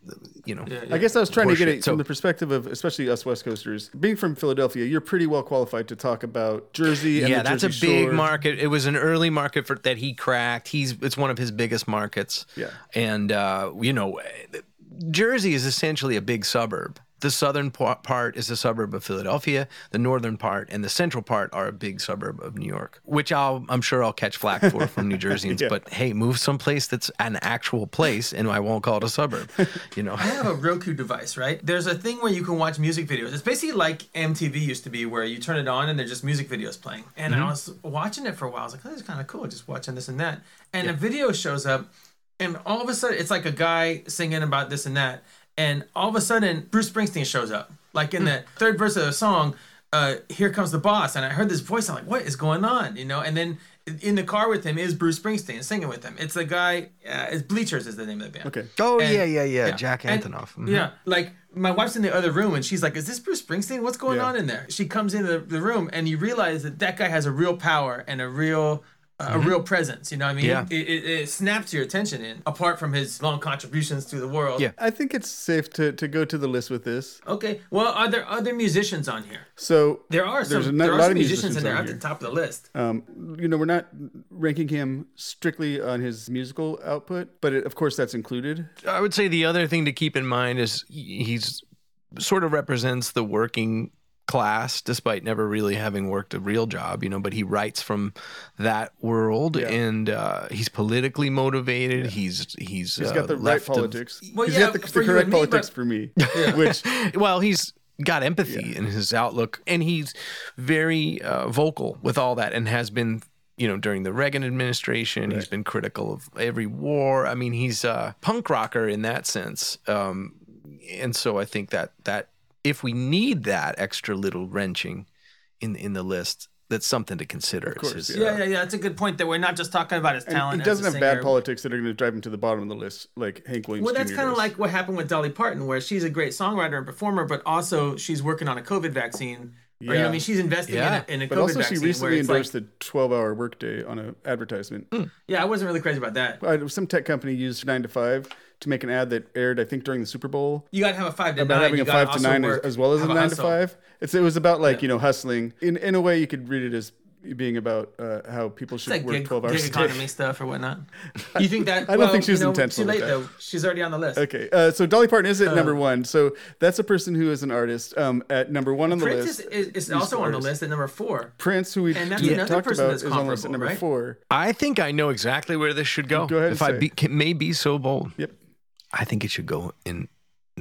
you know, I guess I was trying to get it So- from the perspective of, especially us West Coasters. Being from Philadelphia, you're pretty well qualified to talk about Jersey. And yeah, that's Jersey a big Shore. market. It was an early market for that he cracked. He's it's one of his biggest markets. Yeah. and uh, you know, Jersey is essentially a big suburb the southern part is a suburb of Philadelphia. The northern part and the central part are a big suburb of New York, which I'll, I'm sure I'll catch flack for from New Jerseyans. Yeah. But hey, move someplace that's an actual place, and I won't call it a suburb. You know, I have a Roku device, right? There's a thing where you can watch music videos. It's basically like MTV used to be, where you turn it on and there's just music videos playing. And I mm-hmm. was watching it for a while. I was like, oh, this is kind of cool, just watching this and that. And a video shows up, and all of a sudden, it's like a guy singing about this and that. And all of a sudden, Bruce Springsteen shows up. Like in the third verse of the song, uh, here comes the boss. And I heard this voice. I'm like, what is going on? You know, and then in the car with him is Bruce Springsteen singing with him. It's the guy, uh, it's Bleachers is the name of the band. Okay. oh And- yeah, yeah, yeah, yeah. Jack And- Antonoff. Mhm. Yeah, like my wife's in the other room and she's like, "Is this Bruce Springsteen? What's going Yeah. on in there?" She comes into the, the room and you realize that that guy has a real power and a real a real presence. You know what I mean? Yeah. It, it, it snaps your attention in. Apart from his long contributions to the world. Yeah. I think it's safe to, to go to the list with this. Okay. Well, are there other musicians on here? So There are some. a there are lot some of musicians, in there on at the top of the list. Um, you know, we're not ranking him strictly on his musical output, but it, of course that's included. I would say the other thing to keep in mind is he's sort of represents the working class despite never really having worked a real job you know but he writes from that world Yeah. and uh, he's politically motivated. He's he's He's uh, got the right left of- politics. Well, He's yeah, got the, for the you correct me, politics but- for me, which well he's got empathy in his outlook and he's very uh, vocal with all that and has been you know during the reagan administration. He's been critical of every war. I mean he's a punk rocker in that sense. Um, and so i think that that if we need that extra little wrenching in in the list that's something to consider of course, Yeah, yeah, yeah. That's a good point. That we're not just talking about his and talent. he doesn't as have a bad politics that are going to drive him to the bottom of the list, like Hank Williams. Well, that's kind of like what happened with Dolly Parton, where she's a great songwriter and performer, but also she's working on a COVID vaccine. Or, you know, Yeah. I mean, she's investing Yeah. in a, in a But COVID also, vaccine. she recently where it's like, endorsed the 12-hour workday on an advertisement. yeah, I wasn't really crazy about that. Uh, Some tech company used nine to five to make an ad that aired, I think, during the Super Bowl You got to have a five to about nine. having you a five to nine as, work, as well as a have nine to five. It's it was about like you know hustling. In in a way, you could read it as being about uh, how people should like work gig, twelve hours gig a day. economy stuff or whatnot. You think that? I don't well, think she was you know, intentional Too late though. She's already on the list. Okay, uh, so Dolly Parton is at number one. So that's a person who is an artist. Um, at number one on the Prince list, is, is, is also on the list at number four. Prince, who we And that's d- another talked person about, that's is on the list at number right? four. i think i know exactly where this should go Go ahead and if i be, can, may be so bold Yep, i think it should go in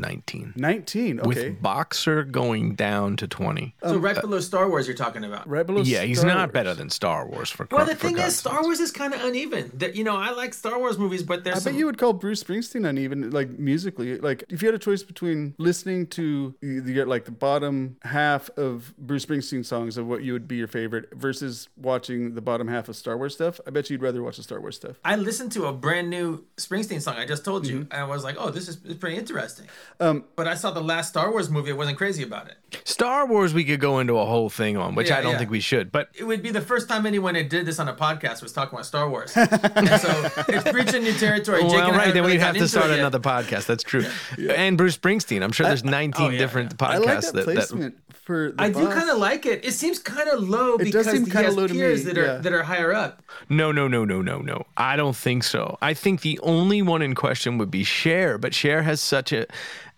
19 nineteen. Okay, with boxer going down to 20 So right below Star Wars, you're talking about. right below. yeah he's not Wars. better than star wars for Well, for the thing is, God's Star. Wars is kind of uneven. That you know, I like Star Wars movies, but there's I some. bet you would call Bruce Springsteen uneven, like musically. Like if you had a choice between listening to you get like the bottom half of Bruce Springsteen songs of what you would be your favorite versus watching the bottom half of Star Wars stuff. I bet you'd rather watch the Star Wars stuff. I listened to a brand new Springsteen song. I just told you, mm-hmm. and I was like, "Oh, this is, is pretty interesting." Um, but I saw the last Star Wars movie. I wasn't crazy about it. Star Wars, we could go into a whole thing on, which Yeah, I don't yeah. think we should. But It would be the first time anyone had did this on a podcast was talking about Star Wars. and so it's reaching new territory. Jake well, and right, then really we'd have to start another podcast. That's true. And Bruce Springsteen. I'm sure there's 19 oh, yeah, different I like podcasts that that, that placement for. The I do kind of like it. It seems kind of low does because seem he kinda has low to peers me, that are yeah. that are higher up. No, no, no, no, no, no. I don't think so. I think the only one in question would be Cher, but Cher has such a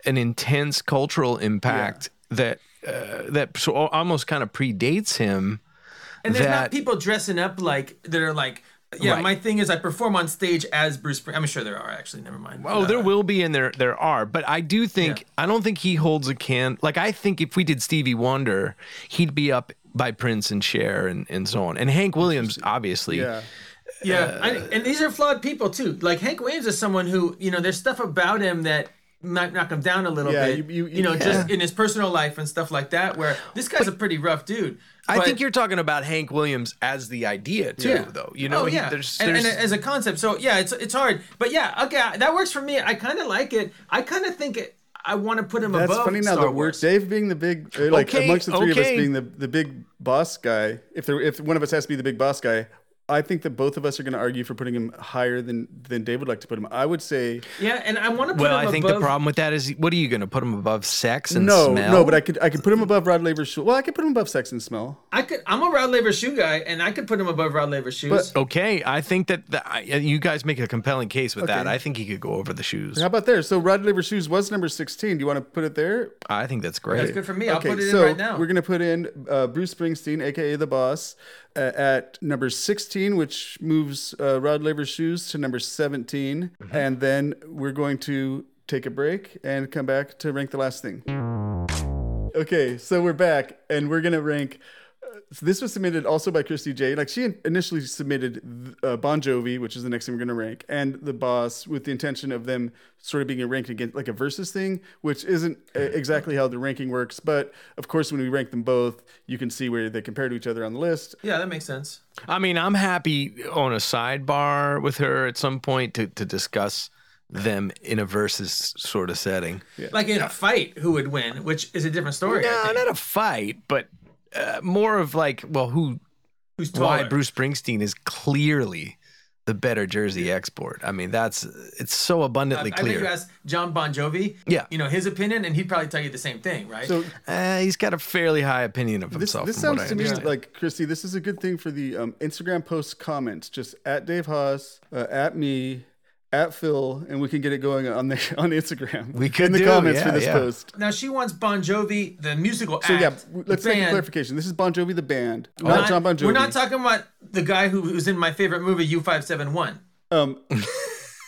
an intense cultural impact that uh, that so almost kind of predates him. And there's that not people dressing up like that are like. Yeah, Right. my thing is I perform on stage as Bruce. Spring- I'm sure there are actually. Never mind. Oh, Uh, there will be, and there there are, but I do think I don't think he holds a can. Like I think if we did Stevie Wonder, he'd be up by Prince and Cher and and so on, and Hank Williams obviously. Yeah. Yeah, I, and these are flawed people too. Like Hank Williams is someone who you know there's stuff about him that might knock him down a little Yeah, bit. you- You, you- know, just in his personal life and stuff like that. Where this guy's a pretty rough dude. I But- think you're talking about Hank Williams as the idea too, Yeah. though. You know, oh he- yeah, there's, and, there's and as a concept, so yeah, it's it's hard, but yeah, okay, that works for me. I kind of like it. I kind of think it. I want to put him That's above funny now Star that we're Wars. Dave being the big like Okay, amongst the three of us being the, the big boss guy. If there if one of us has to be the big boss guy, I think that both of us are going to argue for putting him higher than than Dave would like to put him. I would say Yeah, and I want to put Well, him I think above. the problem with that is, what are you going to put him above sex and no, smell? no, but I could I could put him above Rod Laver's shoe. Well, I could put him above Sex and Smell. I could. I'm a Rod Laver shoe guy, and I could put him above Rod Laver shoes. But, Okay, I think that the, you guys make a compelling case with that. I think he could go over the shoes. How about there? So Rod Laver's shoes was number sixteen. Do you want to put it there? I think that's great. That's good for me. I'll okay, put it so in right now. we're gonna put in uh, Bruce Springsteen, aka the Boss, uh, at number sixteen, which moves uh, Rod Laver's shoes to number 17 Mm-hmm. and then we're going to take a break and come back to rank the last thing. Okay, so we're back, and we're gonna rank. Uh, so this was submitted also by Christy J. Like she initially submitted uh, Bon Jovi, which is the next thing we're gonna rank, and the Boss, with the intention of them sort of being ranked against like a versus thing, which isn't uh, exactly how the ranking works. But of course, when we rank them both, you can see where they compare to each other on the list. yeah, that makes sense. I mean, I'm happy on a sidebar with her at some point to, to discuss them in a versus sort of setting. Like in a fight, who would win? Which is a different story. I No, not a fight, but uh, more of like, well, who, Who's taller? why Bruce Springsteen is clearly the better Jersey export. I mean, that's it's so abundantly I think you clear. asked Jon Bon Jovi. Yeah. You know his opinion, and he'd probably tell you the same thing, right? So Uh, he's got a fairly high opinion of this, himself. this from what sounds I to me like Christy. This is a good thing for the um, Instagram post comments. Just at Dave Hause, uh, at me, at Phil, and we can get it going on the on Instagram. We could in the do, comments for yeah, this yeah. post. now she wants Bon Jovi, the musical So act. yeah, let's the make a clarification. This is Bon Jovi, the band, We're not Jon Bon Jovi. We're not talking about the guy who was in my favorite movie, U five seven one. Um,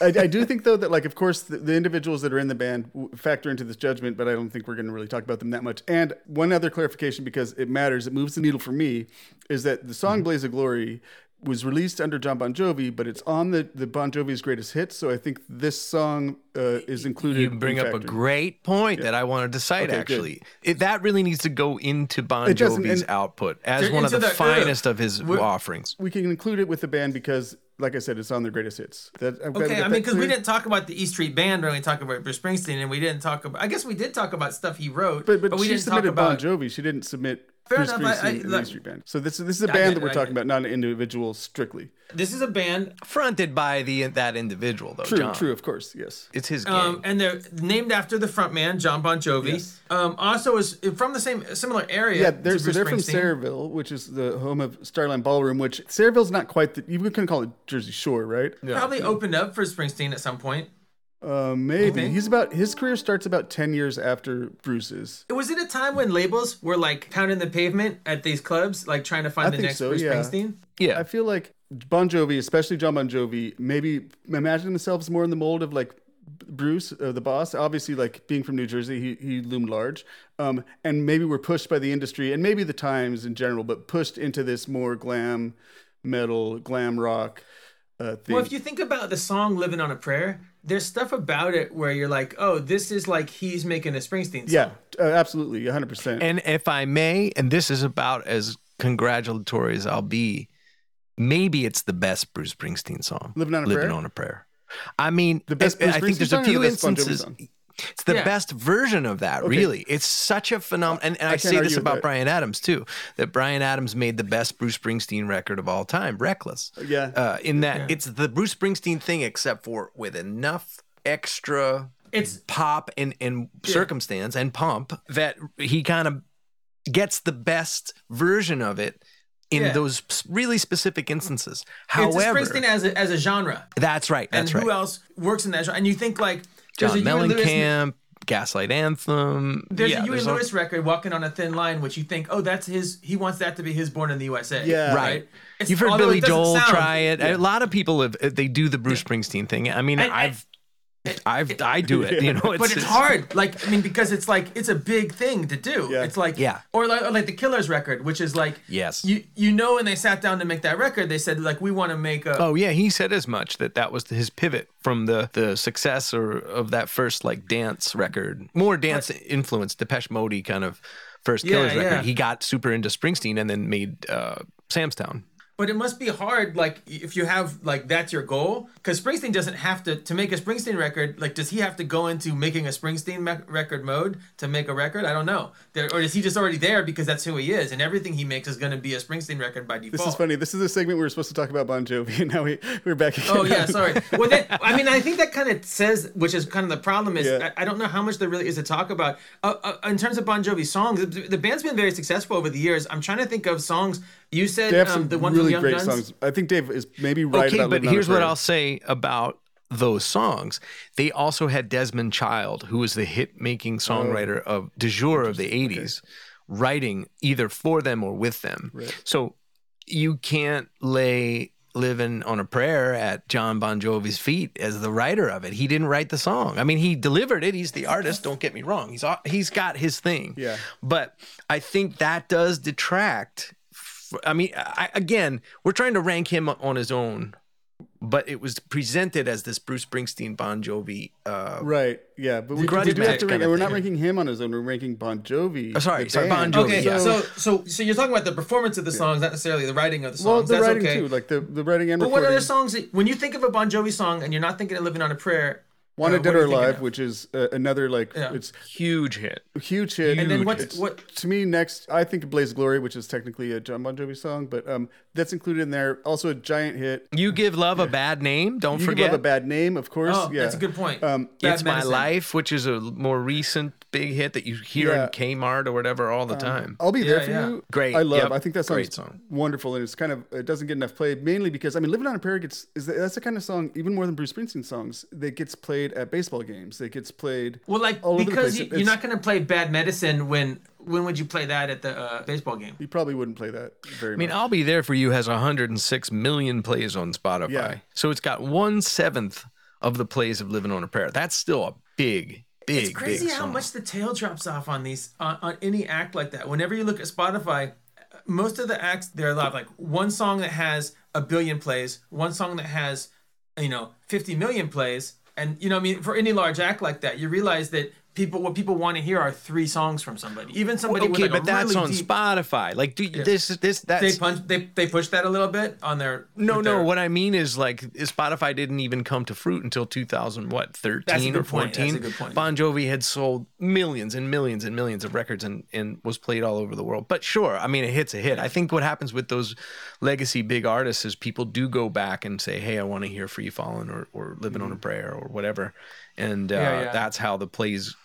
I, I do think though that like of course the, the individuals that are in the band factor into this judgment, but I don't think we're going to really talk about them that much. And one other clarification because it matters, it moves the needle for me, is that the Mm-hmm. song "Blaze of Glory" was released under Jon Bon Jovi, but it's on the the Bon Jovi's greatest hits. So I think this song uh, is included. You bring in up a great point that I wanted to cite. Okay, actually, it, that really needs to go into Bon Jovi's output as one of into the, the- uh, finest of his offerings. We can include it with the band because, like I said, it's on their greatest hits. That, I've Okay, I mean, because we didn't talk about the E Street Band when we talked about Bruce Springsteen, and we didn't talk about. I guess we did talk about stuff he wrote, But, but, we she didn't talk submitted about. Bon Jovi. She didn't submit Fair Bruce enough, I- I- Springsteen and the like- Street Band. So this, is this is a band get that we're I talking get about, not an individual strictly. This is a band, Fronted by the that individual though. True, Jon. true, of course, yes. It's his game. um, and they're named after the frontman Jon Bon Jovi. Yes. Um, also is from the same similar area. Yeah, to they're, so Bruce they're from Springsteen. Sayreville, which is the home of Starland Ballroom, which Sayreville's not quite the, you couldn't call it Jersey Shore, right? Probably opened up for Springsteen at some point. Uh, maybe. think? He's about, his career starts about 10 years after Bruce's. It Was it a time when labels were like pounding the pavement at these clubs, like trying to find I the think next so, Bruce yeah. Springsteen? yeah, I feel like Bon Jovi, especially Jon Bon Jovi, maybe imagine themselves more in the mold of like Bruce, uh, the boss. Obviously, like being from New Jersey, he, he loomed large. Um, and maybe we're pushed by the industry and maybe the times in general, but pushed into this more glam metal, glam rock uh, thing. Well, if you think about the song "Living on a Prayer," there's stuff about it where you're like, "Oh, this is like he's making a Springsteen." Song. yeah, uh, absolutely, 100%. and if I may, and this is about as congratulatory as I'll be. Maybe it's the best Bruce Springsteen song. Living on a Living Prayer? on a Prayer. I mean, The best I, Bruce I think there's a or the few best Bon Jovi instances. It's the Yeah. best version of that, really. It's such a phenomenon. And, and I, can't say this about that. Bryan Adams, too, that Bryan Adams made the best Bruce Springsteen record of all time, Reckless. Yeah. Uh, in that it's the Bruce Springsteen thing, except for with enough extra It's pop and, and circumstance and pump that he kind of gets the best version of it in Yeah. those really specific instances. it's However, Springsteen as a, as a genre. that's right. And That's who right. else works in that genre? And you think like John a Huey Lewis, Mellencamp, Gaslight Anthem. there's yeah, a Huey there's all- Lewis record, "Walking on a Thin Line," which you think, "Oh, that's his. He wants that to be his Born in the USA." Yeah. Right. It's- You've heard Billy it Joel sound- try it. A lot of people have they do the Bruce Springsteen thing. I mean, And- and- I've I've I do it, you know. but it's hard. Like I mean, because it's like it's a big thing to do. Yeah. It's like Yeah. or like, or like the Killers record, which is like Yes. you you know when they sat down to make that record, they said like we want to make a Oh yeah, he said as much that that was his pivot from the the success or of that first like dance record, more dance influenced Depeche Mode kind of first Yeah, Killers record. yeah. He got super into Springsteen and then made uh, Sam's Town. But it must be hard, like if you have like that's your goal, because Springsteen doesn't have to to make a Springsteen record. Like, does he have to go into making a Springsteen me- record mode to make a record? I don't know. There, or is he just already there because that's who he is, and everything he makes is going to be a Springsteen record by default? This is funny. This is a segment we were supposed to talk about Bon Jovi, and now we we're back again. Oh yeah, sorry. Well, that, I mean, I think that kind of says, which is kind of the problem is, Yeah. I, I don't know how much there really is to talk about. Uh, uh, in terms of Bon Jovi songs, the, the band's been very successful over the years. I'm trying to think of songs. You said They have um, some the one really Young great Guns. songs. I think Dave is maybe right okay, about but Living on a here's what I'll say about those songs. They also had Desmond Child, who was the hit making songwriter of de jour of the 80s, writing either for them or with them. So you can't lay living on a prayer at Jon Bon Jovi's feet as the writer of it. He didn't write the song. I mean, he delivered it. He's the artist. Don't get me wrong. He's he's got his thing. Yeah. But I think that does detract. F- I mean, I, again, we're trying to rank him on his own, but it was presented as this Bruce Springsteen Bon Jovi. Uh, Right. Yeah, but we, we do have to rank, we're not ranking him on his own. We're ranking Bon Jovi. Oh, sorry, sorry. Bon Jovi, Okay, yeah. so so so you're talking about the performance of the songs, not necessarily the writing of the songs. well, the That's writing okay. too, like the the writing and But what recording. other songs? that- When you think of a Bon Jovi song and you're not thinking of "Living on a Prayer," Wanted uh, Dead or Alive, which is uh, another like Yeah. it's huge hit. huge hit. And then Huge what's- what- to me next? I think Blaze Glory, which is technically a Jon Bon Jovi song, but um, that's included in there. Also a giant hit. You give love a bad name. Don't You Give. Love a bad name, of course. Oh, yeah, that's a good point. Um, Bad it's my life, which is a more recent big hit that you hear Yeah. in Kmart or whatever all Um, the time. I'll be there Yeah, for yeah. you. Great. I love. Yep. I think that Great song's song. wonderful, and it's kind of it doesn't get enough play mainly because I mean, "Living on a Prayer" gets is the, that's the kind of song even more than Bruce Springsteen songs that gets played at baseball games. It gets played. Well, like all over the because place. you, It's- you're not going to play "Bad Medicine" when when would you play that at the uh, baseball game? You probably wouldn't play that very I mean, much. I'll Be There For You has 106 million plays on Spotify. Yeah. So it's got one seventh of the plays of Living on a Prayer. That's still a big, big, It's crazy big how song. much the tail drops off on these on, on any act like that. Whenever you look at Spotify, most of the acts they're allowed like one song that has a billion plays, one song that has you know 50 million plays, and you know I mean for any large act like that, you realize that people what people want to hear are three songs from somebody, even somebody with okay, like but that's really on deep, Spotify. Like, do this, this, that's They punch they they push that a little bit on their No, no. their- What I mean is like Spotify didn't even come to fruit until 2000, what, 13 or good point. That's a 14. good point. Bon Jovi had sold millions and millions and millions of records and, and was played all over the world. But sure, I mean, it hit's a hit. I think what happens with those legacy big artists is people do go back and say, hey, I want to hear Free Falling or, or Living on a Prayer or whatever. And uh, Mm-hmm. Yeah, yeah. that's how the plays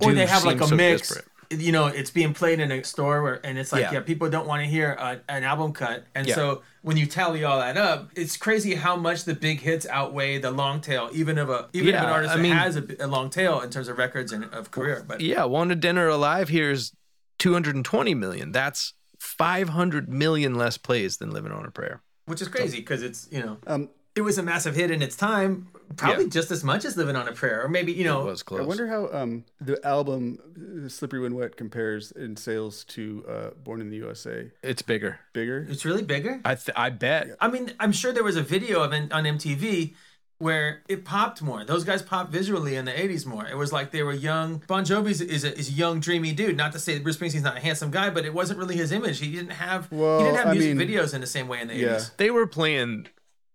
or they have like a so mix. disparate. You know, it's being played in a store where, and it's like, yeah, Yeah. people don't want to hear a, an album cut, and Yeah. so when you tally all that up, it's crazy how much the big hits outweigh the long tail, even of a even of an artist I that mean- has a, a long tail in terms of records and of career. But Yeah, Wanted Dead or Alive here is 220 million. That's 500 million less plays than Living on a Prayer. which is crazy because it's you know Um, it was a massive hit in its time, probably just as much as Living on a Prayer, or maybe you It know was close. I wonder how um, the album uh, "Slippery When Wet" compares in sales to uh, "Born in the USA." it's bigger. Bigger. it's really bigger. I th- I bet. I mean, I'm sure there was a video of it on MTV where it popped more. Those guys popped visually in the 80s more. It was like they were young. Bon Jovi is, is, a, is a young, dreamy dude. Not to say that Bruce Springsteen's not a handsome guy, but it wasn't really his image. He didn't have Well, he didn't have I music mean, videos in the same way in the yeah. 80s. They were playing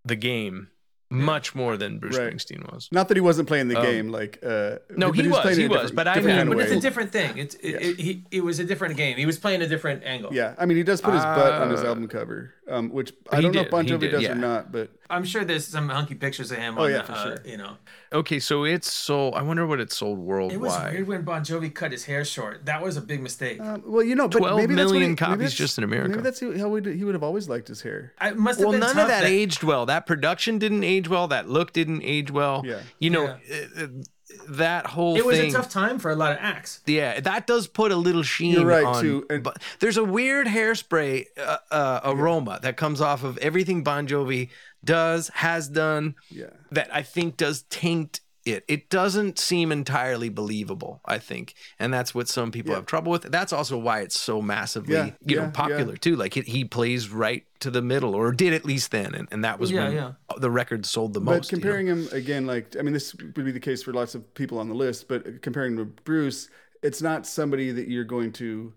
the game much more than Bruce Right. Springsteen was. Not that he wasn't playing the Um, game, like uh, no, but he was, playing he was, but I mean- kind of But it's a different thing. It's it, it, he, it was a different game. He was playing a different angle. Yeah, I mean, he does put his butt on his Uh, album cover, um, which I don't know if Bon Jovi did, does yeah. or not, but I'm sure there's some hunky pictures of him. Oh, on yeah, the, for uh, sure. You know, Okay, so it's sold. I wonder what it sold worldwide. it was weird when Bon Jovi cut his hair short. That was a big mistake. um, well, you know, but 12 maybe that's what million he- maybe copies that's- just in America. Maybe that's how would he would have always liked his hair. I must have well, been none tough of that, aged well. That production didn't age well. That look didn't age well. Yeah. You know, uh, uh, that whole It was thing. a tough time for a lot of acts. Yeah, that does put a little sheen You're right, on. too, and- but there's a weird hairspray uh, uh, aroma that comes off of everything Bon Jovi does, has done, Yeah. that I think does taint it. It doesn't seem entirely believable, I think. And that's what some people Yeah. have trouble with. That's also why it's so massively, Yeah, you yeah, know, popular yeah. too. Like it, he plays right to the middle or did at least then. And, and that was Yeah, when yeah. the record sold the But most. you know? comparing him again, like I mean, this would be the case for lots of people on the list. But comparing him to Bruce, it's not somebody that you're going to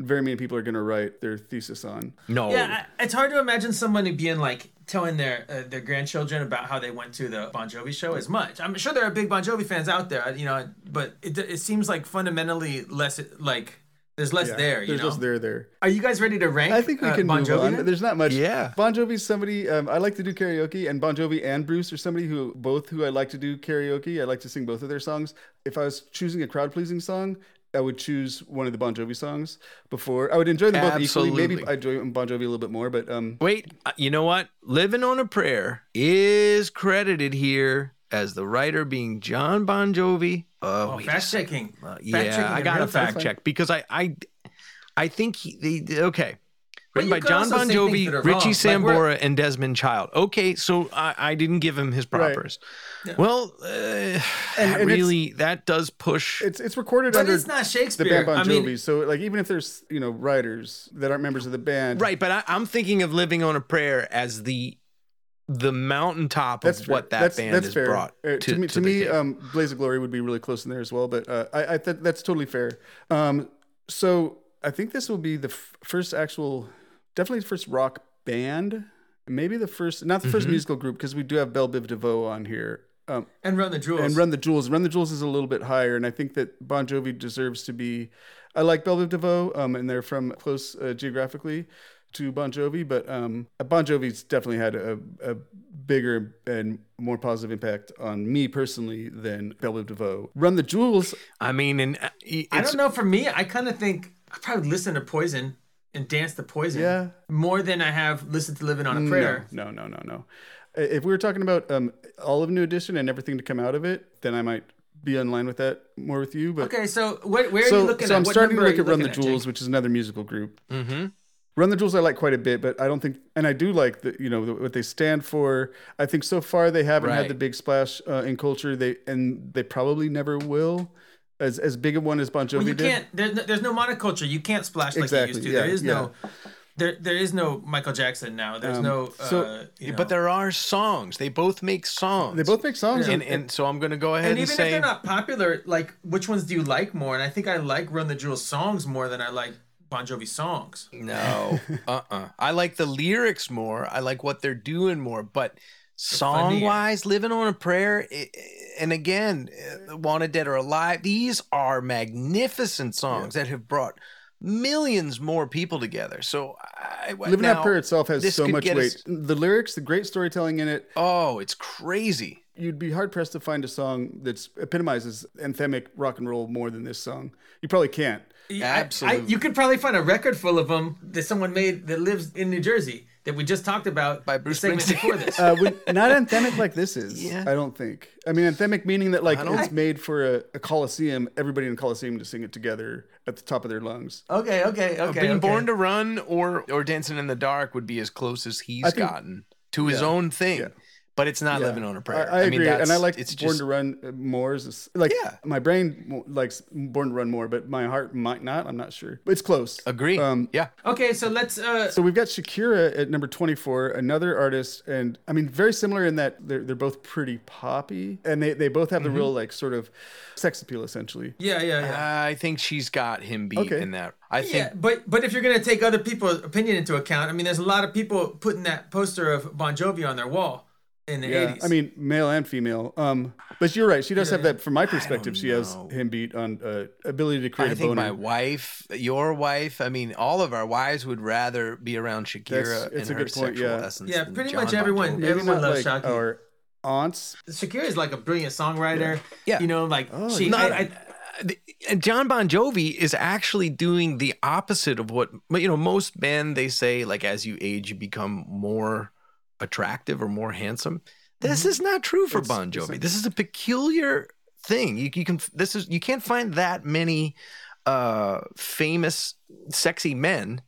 very many people are going to write their thesis on. No. Yeah, I, it's hard to imagine somebody being like telling their uh, their grandchildren about how they went to the Bon Jovi show as much. I'm sure there are big Bon Jovi fans out there, you know, but it, it seems like fundamentally less like there's less Yeah, there. You know. There's know, less there there. are you guys ready to rank? I think we uh, can Bon move Jovi. on. then? There's not much. Yeah. Bon Jovi's somebody. Um, I like to do karaoke, and Bon Jovi and Bruce are somebody who both who I like to do karaoke. I like to sing both of their songs. If I was choosing a crowd pleasing song, I would choose one of the Bon Jovi songs before. I would enjoy them both equally. Maybe I enjoy Bon Jovi a little bit more, but um, Wait, uh, you know what? Living on a Prayer is credited here as the writer being Jon Bon Jovi. Oh, Oh, wait fact checking. Uh, Fact yeah, checking I got real to fact check because I, I, I think he, they, okay. But Written by Jon Bon Jovi, Richie wrong. Like, Sambora, and Desmond Child. Okay, so I, I didn't give him his Right. propers. Well, uh, that and really that does push. it's it's recorded But under it's not the Shakespeare. band Bon I Jovi. mean, so like even if there's you know writers that aren't members of the band, Right, but I, I'm thinking of living on a prayer as the the mountaintop That's of fair. what that that's, band that's has fair. brought Uh, to, me, to to me, um, Blaze of Glory would be really close in there as well. But uh, I, I th- that's totally fair. Um, so I think this will be the f- first actual, definitely the first rock band. Maybe the first, not the 1st Mm-hmm. musical group, because we do have Belle Biv DeVoe on here. Um, and Run the Jewels. and Run the Jewels. Run the Jewels is a little bit higher, and I think that Bon Jovi deserves to be. I like Belle Biv DeVoe, um, and they're from close uh, geographically to Bon Jovi, but um, Bon Jovi's definitely had a, a bigger and more positive impact on me personally than Belle Biv DeVoe. Run the Jewels. I mean, and uh, I don't know. For me, I kind of think I probably listen to Poison and dance the Poison Yeah. more than I have listened to Living on a Prayer. No, no, no, no, no. If we were talking about um, all of New Edition and everything to come out of it, then I might be in line with that more with you. But Okay, so where, where are you looking so at? I'm What starting to number are look at Run the looking Jewels, Jake? which is another musical group. hmm Run the Jewels I like quite a bit, but I don't think, and I do like the, you know, what they stand for. I think so far they haven't Right. had the big splash uh, in culture. They and they probably never will, as as big a one as Bon Jovi Well, you did. can't. There's no, there's no monoculture. You can't splash like Exactly, you used to. yeah, there is yeah. no. There, there is no Michael Jackson now. There's Um, no. so- uh, you know. But there are songs. They both make songs. They both make songs. and, and, and so I'm going to go ahead and and, even if they're not popular, like which ones do you like more? And I think I like Run the Jewels songs more than I like Bon Jovi songs. no. uh-uh. I like the lyrics more. I like what they're doing more. But song wise, living on a prayer, and again, uh, Wanted Dead or Alive. These are magnificent songs that have brought millions more people together. So I Living now, That Prayer itself has so much weight. us- The lyrics, the great storytelling in it. Oh, it's crazy. You'd be hard pressed to find a song that epitomizes anthemic rock and roll more than this song. You probably can't. Yeah, I- I, Absolutely. you could probably find a record full of them that someone made that lives in New Jersey that we just talked about By Bruce segment Springsteen. before this. Uh, when, not anthemic like this is. Yeah. I don't think. I mean, anthemic meaning that like I it's made for a, a coliseum, everybody in the coliseum to sing it together at the top of their lungs. okay, okay, okay. Being okay. Born to Run or or Dancing in the Dark would be as close as he's think- gotten to his own thing. yeah. But it's not Yeah. living on a prayer. I, I agree, that's- and I like it's Born just to Run more. As a s like Yeah. my brain likes Born to Run more, but my heart might not. I'm not sure. It's close. agree. Um, yeah, Okay, so let's. Uh, So we've got Shakira at number 24, another artist, and I mean, very similar in that they're, they're both pretty poppy, and they, they both have Mm-hmm. the real, like, sort of sex appeal, essentially. yeah, yeah, yeah. I think she's got him beat Okay. in that. I think Yeah, but but if you're gonna take other people's opinion into account, I mean, there's a lot of people putting that poster of Bon Jovi on their wall in the Yeah, 80s. I mean, male and female. Um, but you're right. She does have that. From my perspective, she has him beat on uh, ability to create I a think boner. my wife, your wife, I mean, all of our wives would rather be around Shakira That's- and it's a her good point, sexual yeah. essence. Yeah, pretty John much everyone- Jovi. Everyone loves like Shaki. our aunts. Shakira is like a brilliant songwriter. Yeah. you know, like Oh, she. yeah. I, I, and Jon Bon Jovi is actually doing the opposite of what you know. Most men they say like as you age you become more attractive or more handsome. This is not true for It's- Bon Jovi. this is a peculiar thing. You, you can this is you can't find that many uh famous sexy men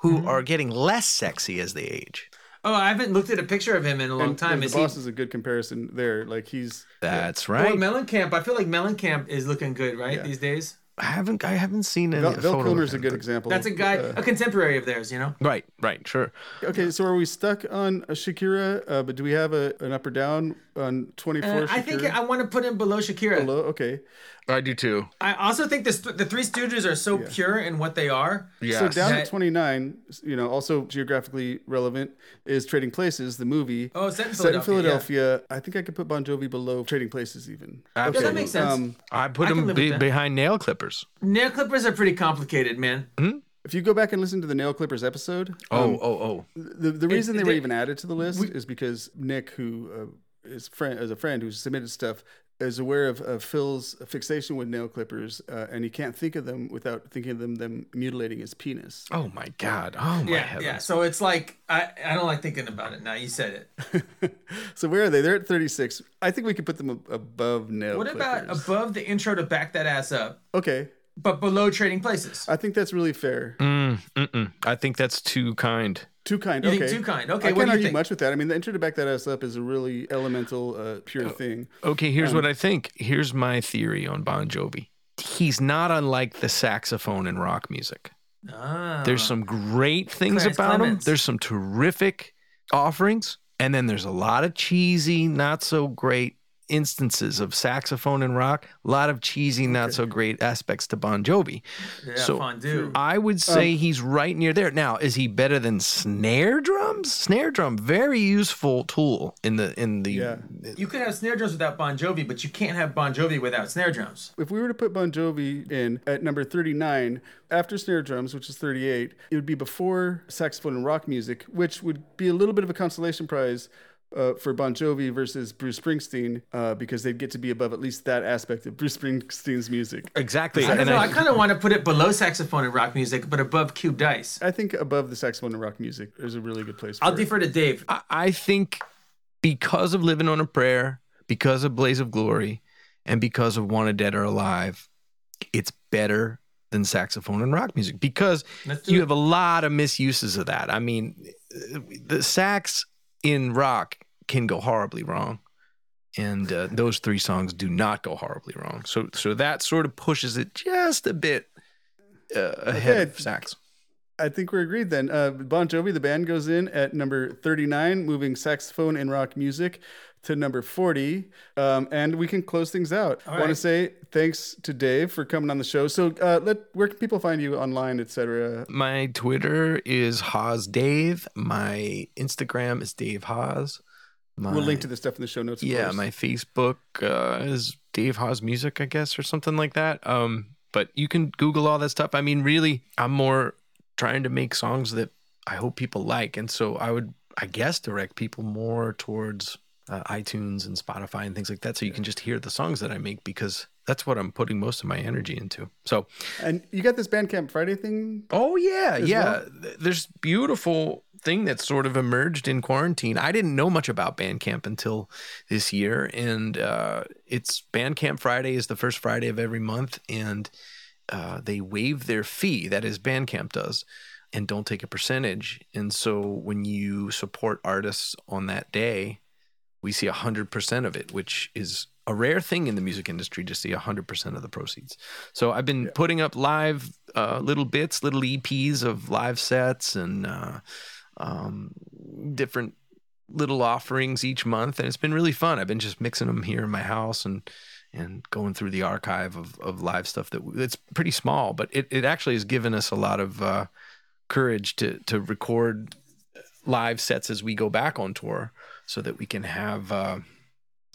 who Mm-hmm. are getting less sexy as they age. oh, I haven't looked at a picture of him in a long And, time. and the Is he? boss is a good comparison there. Like he's That's Well, right. Mellencamp. I feel like Mellencamp is looking good, right, Yeah. these days. I haven't I haven't seen any Val, photo Val of Kilmer's a good example. That's a guy, Uh, a contemporary of theirs, you know. Right, right, sure. okay, so are we stuck on a Shakira? Uh, but do we have a, an up or down on 24? Uh, I think I want to put him below Shakira. Below? Okay. I do too. I also think this, the Three Stooges are so pure in what they are. Yeah. So down That- at 29, you know, also geographically relevant is Trading Places, the movie. Oh, set in Set in Philadelphia. Philadelphia. I think I could put Bon Jovi below Trading Places even. Absolutely. Yeah, that makes sense. Um, I put I him be, behind nail clippers. Nail clippers are pretty complicated, man. if you go back and listen to the Nail Clippers episode, Oh, um, oh, oh. the, the reason they were they- even added to the list is because Nick, who uh, is friend as a friend who submitted stuff, is aware of, of Phil's fixation with nail clippers, uh, and he can't think of them without thinking of them them mutilating his penis. Oh my god. Oh my Yeah, heavens. yeah. So it's like I, I don't like thinking about it now. You said it. so where are they? They're at 36. I think we could put them ab- above nail What about above the intro to back that ass up, okay, but below Trading Places? I think that's really fair. Mm, mm-mm. I think that's too kind. Too kind. You okay. think too kind? Okay, I what can't do you argue think? much with that. I mean, the intro to back that ass up is a really elemental, uh, pure thing. Okay, here's what I think. Here's my theory on Bon Jovi. He's not unlike the saxophone in rock music. Ah, There's some great things Clarence about him. Clemons. There's some terrific offerings, and then there's a lot of cheesy, not so great instances of saxophone and rock. A lot of cheesy, not so great aspects to Bon Jovi. yeah, so- fondue. I would um, say he's right near there. Now, is he better than snare drums? Snare drum, very useful tool in the in the. Yeah. You could have snare drums without Bon Jovi, but you can't have Bon Jovi without snare drums. If we were to put Bon Jovi in at number 39, after snare drums, which is 38, it would be before saxophone and rock music, which would be a little bit of a consolation prize uh, for Bon Jovi versus Bruce Springsteen, uh, because they'd get to be above at least that aspect of Bruce Springsteen's music. Exactly. I And know. I- I kind of want to put it below saxophone and rock music, but above Cube Dice. I think above the saxophone and rock music is a really good place. For I'll it. defer to Dave. I, I think because of Living on a Prayer, because of Blaze of Glory, and because of Wanted Dead or Alive, it's better than saxophone and rock music because you it. have a lot of misuses of that. I mean, the sax in rock can go horribly wrong. And uh, those three songs do not go horribly wrong. So, so that sort of pushes it just a bit uh, ahead of sax. I think we're agreed then. Uh, bon Jovi, the band, goes in at number 39, moving saxophone and rock music to number 40. Um, and we can close things out. I want to say thanks to Dave for coming on the show. So, uh, let where can people find you online, etc.? My Twitter is Hause Dave. My Instagram is Dave Hause. My, We'll link to the stuff in the show notes. Of yeah, course. my Facebook uh, is Dave Hause Music, I guess, or something like that. Um, but you can Google all that stuff. I mean, really, I'm more trying to make songs that I hope people like, and so I would, I guess, direct people more towards uh, iTunes and Spotify and things like that, so you can just hear the songs that I make because that's what I'm putting most of my energy into. So, And you got this Bandcamp Friday thing. Oh yeah, yeah. well? There's beautiful thing that sort of emerged in quarantine. I didn't know much about Bandcamp until this year, and uh, it's Bandcamp Friday is the first Friday of every month, and uh, they waive their fee. That is Bandcamp does, and don't take a percentage. And so when you support artists on that day, we see hundred percent of it, which is a rare thing in the music industry to see hundred percent of the proceeds. So I've been putting up live uh, little bits, little EPs of live sets and uh, um, different little offerings each month, and it's been really fun. I've been just mixing them here in my house and and going through the archive of, of live stuff that it's pretty small, but it, it actually has given us a lot of uh, courage to to record live sets as we go back on tour, so that we can have. Uh,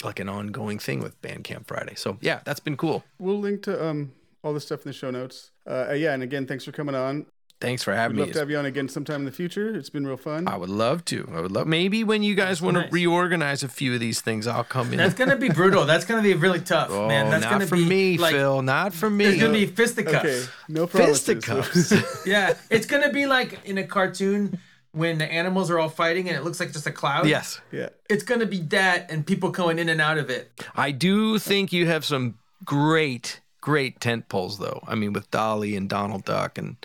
like an ongoing thing with Bandcamp Friday. So yeah, that's been cool. We'll link to um, all this stuff in the show notes. Uh, yeah, and again, thanks for coming on. Thanks for having We'd me. love to have you on again sometime in the future. It's been real fun. I would love to. I would love maybe when you guys want to nice. reorganize a few of these things, I'll come in. That's gonna be brutal. That's gonna be really tough, oh, man. That's not gonna for be me, like, Phil. Not for me. It's gonna be fisticuffs. okay, no promises. fisticuffs. Yeah, it's gonna be like in a cartoon when the animals are all fighting and it looks like just a cloud. yes, yeah. It's gonna be that and people going in and out of it. I do think you have some great, great tent poles, though. I mean, with Dolly and Donald Duck, and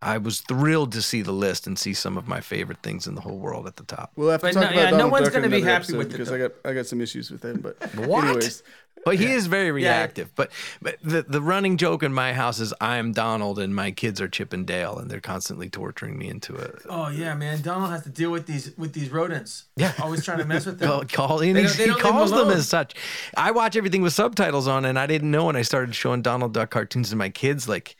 I was thrilled to see the list and see some of my favorite things in the whole world at the top. We'll have to But talk no- about yeah, no Donald one's gonna be happy with it, because though. I got I got some issues with him. But What? anyways, But he is very Yeah. reactive. But but the the running joke in my house is I'm Donald and my kids are Chip and Dale and they're constantly torturing me into it. Oh yeah, man. Donald has to deal with these with these rodents. Yeah. Always trying to mess with them. call, call and They he's- don't- they he don't leave calls them as such. I watch everything with subtitles on, and I didn't know when I started showing Donald Duck cartoons to my kids, like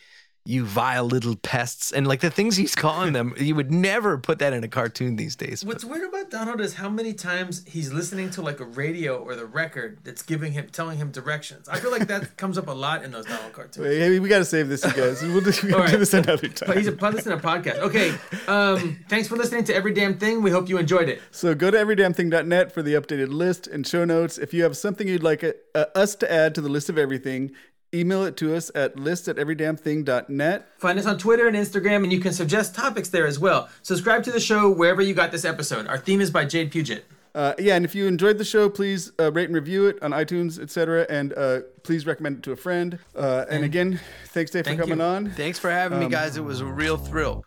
you vile little pests, and like the things he's calling them. You would never put that in a cartoon these days. What's weird about Donald is how many times he's listening to like a radio or the record that's giving him telling him directions. I feel like that comes up a lot in those Donald cartoons. Wait, hey, we got to save this, you guys. We'll do, we'll All do this another time. But he's a listen to a podcast. Okay. Um, thanks for listening to Every Damn Thing. We hope you enjoyed it. So go to everydamnthing.net for the updated list and show notes. If you have something you'd like uh, us to add to the list of everything, email it to us at list at everydamnthing.net. Find us on Twitter and Instagram, and you can suggest topics there as well. Subscribe to the show wherever you got this episode. Our theme is by Jade Puget. Uh, yeah, and if you enjoyed the show, please uh, rate and review it on iTunes, etc., and uh, please recommend it to a friend. Uh, and again, thanks Dave for coming you. on. Thanks for having me, guys. It was a real thrill.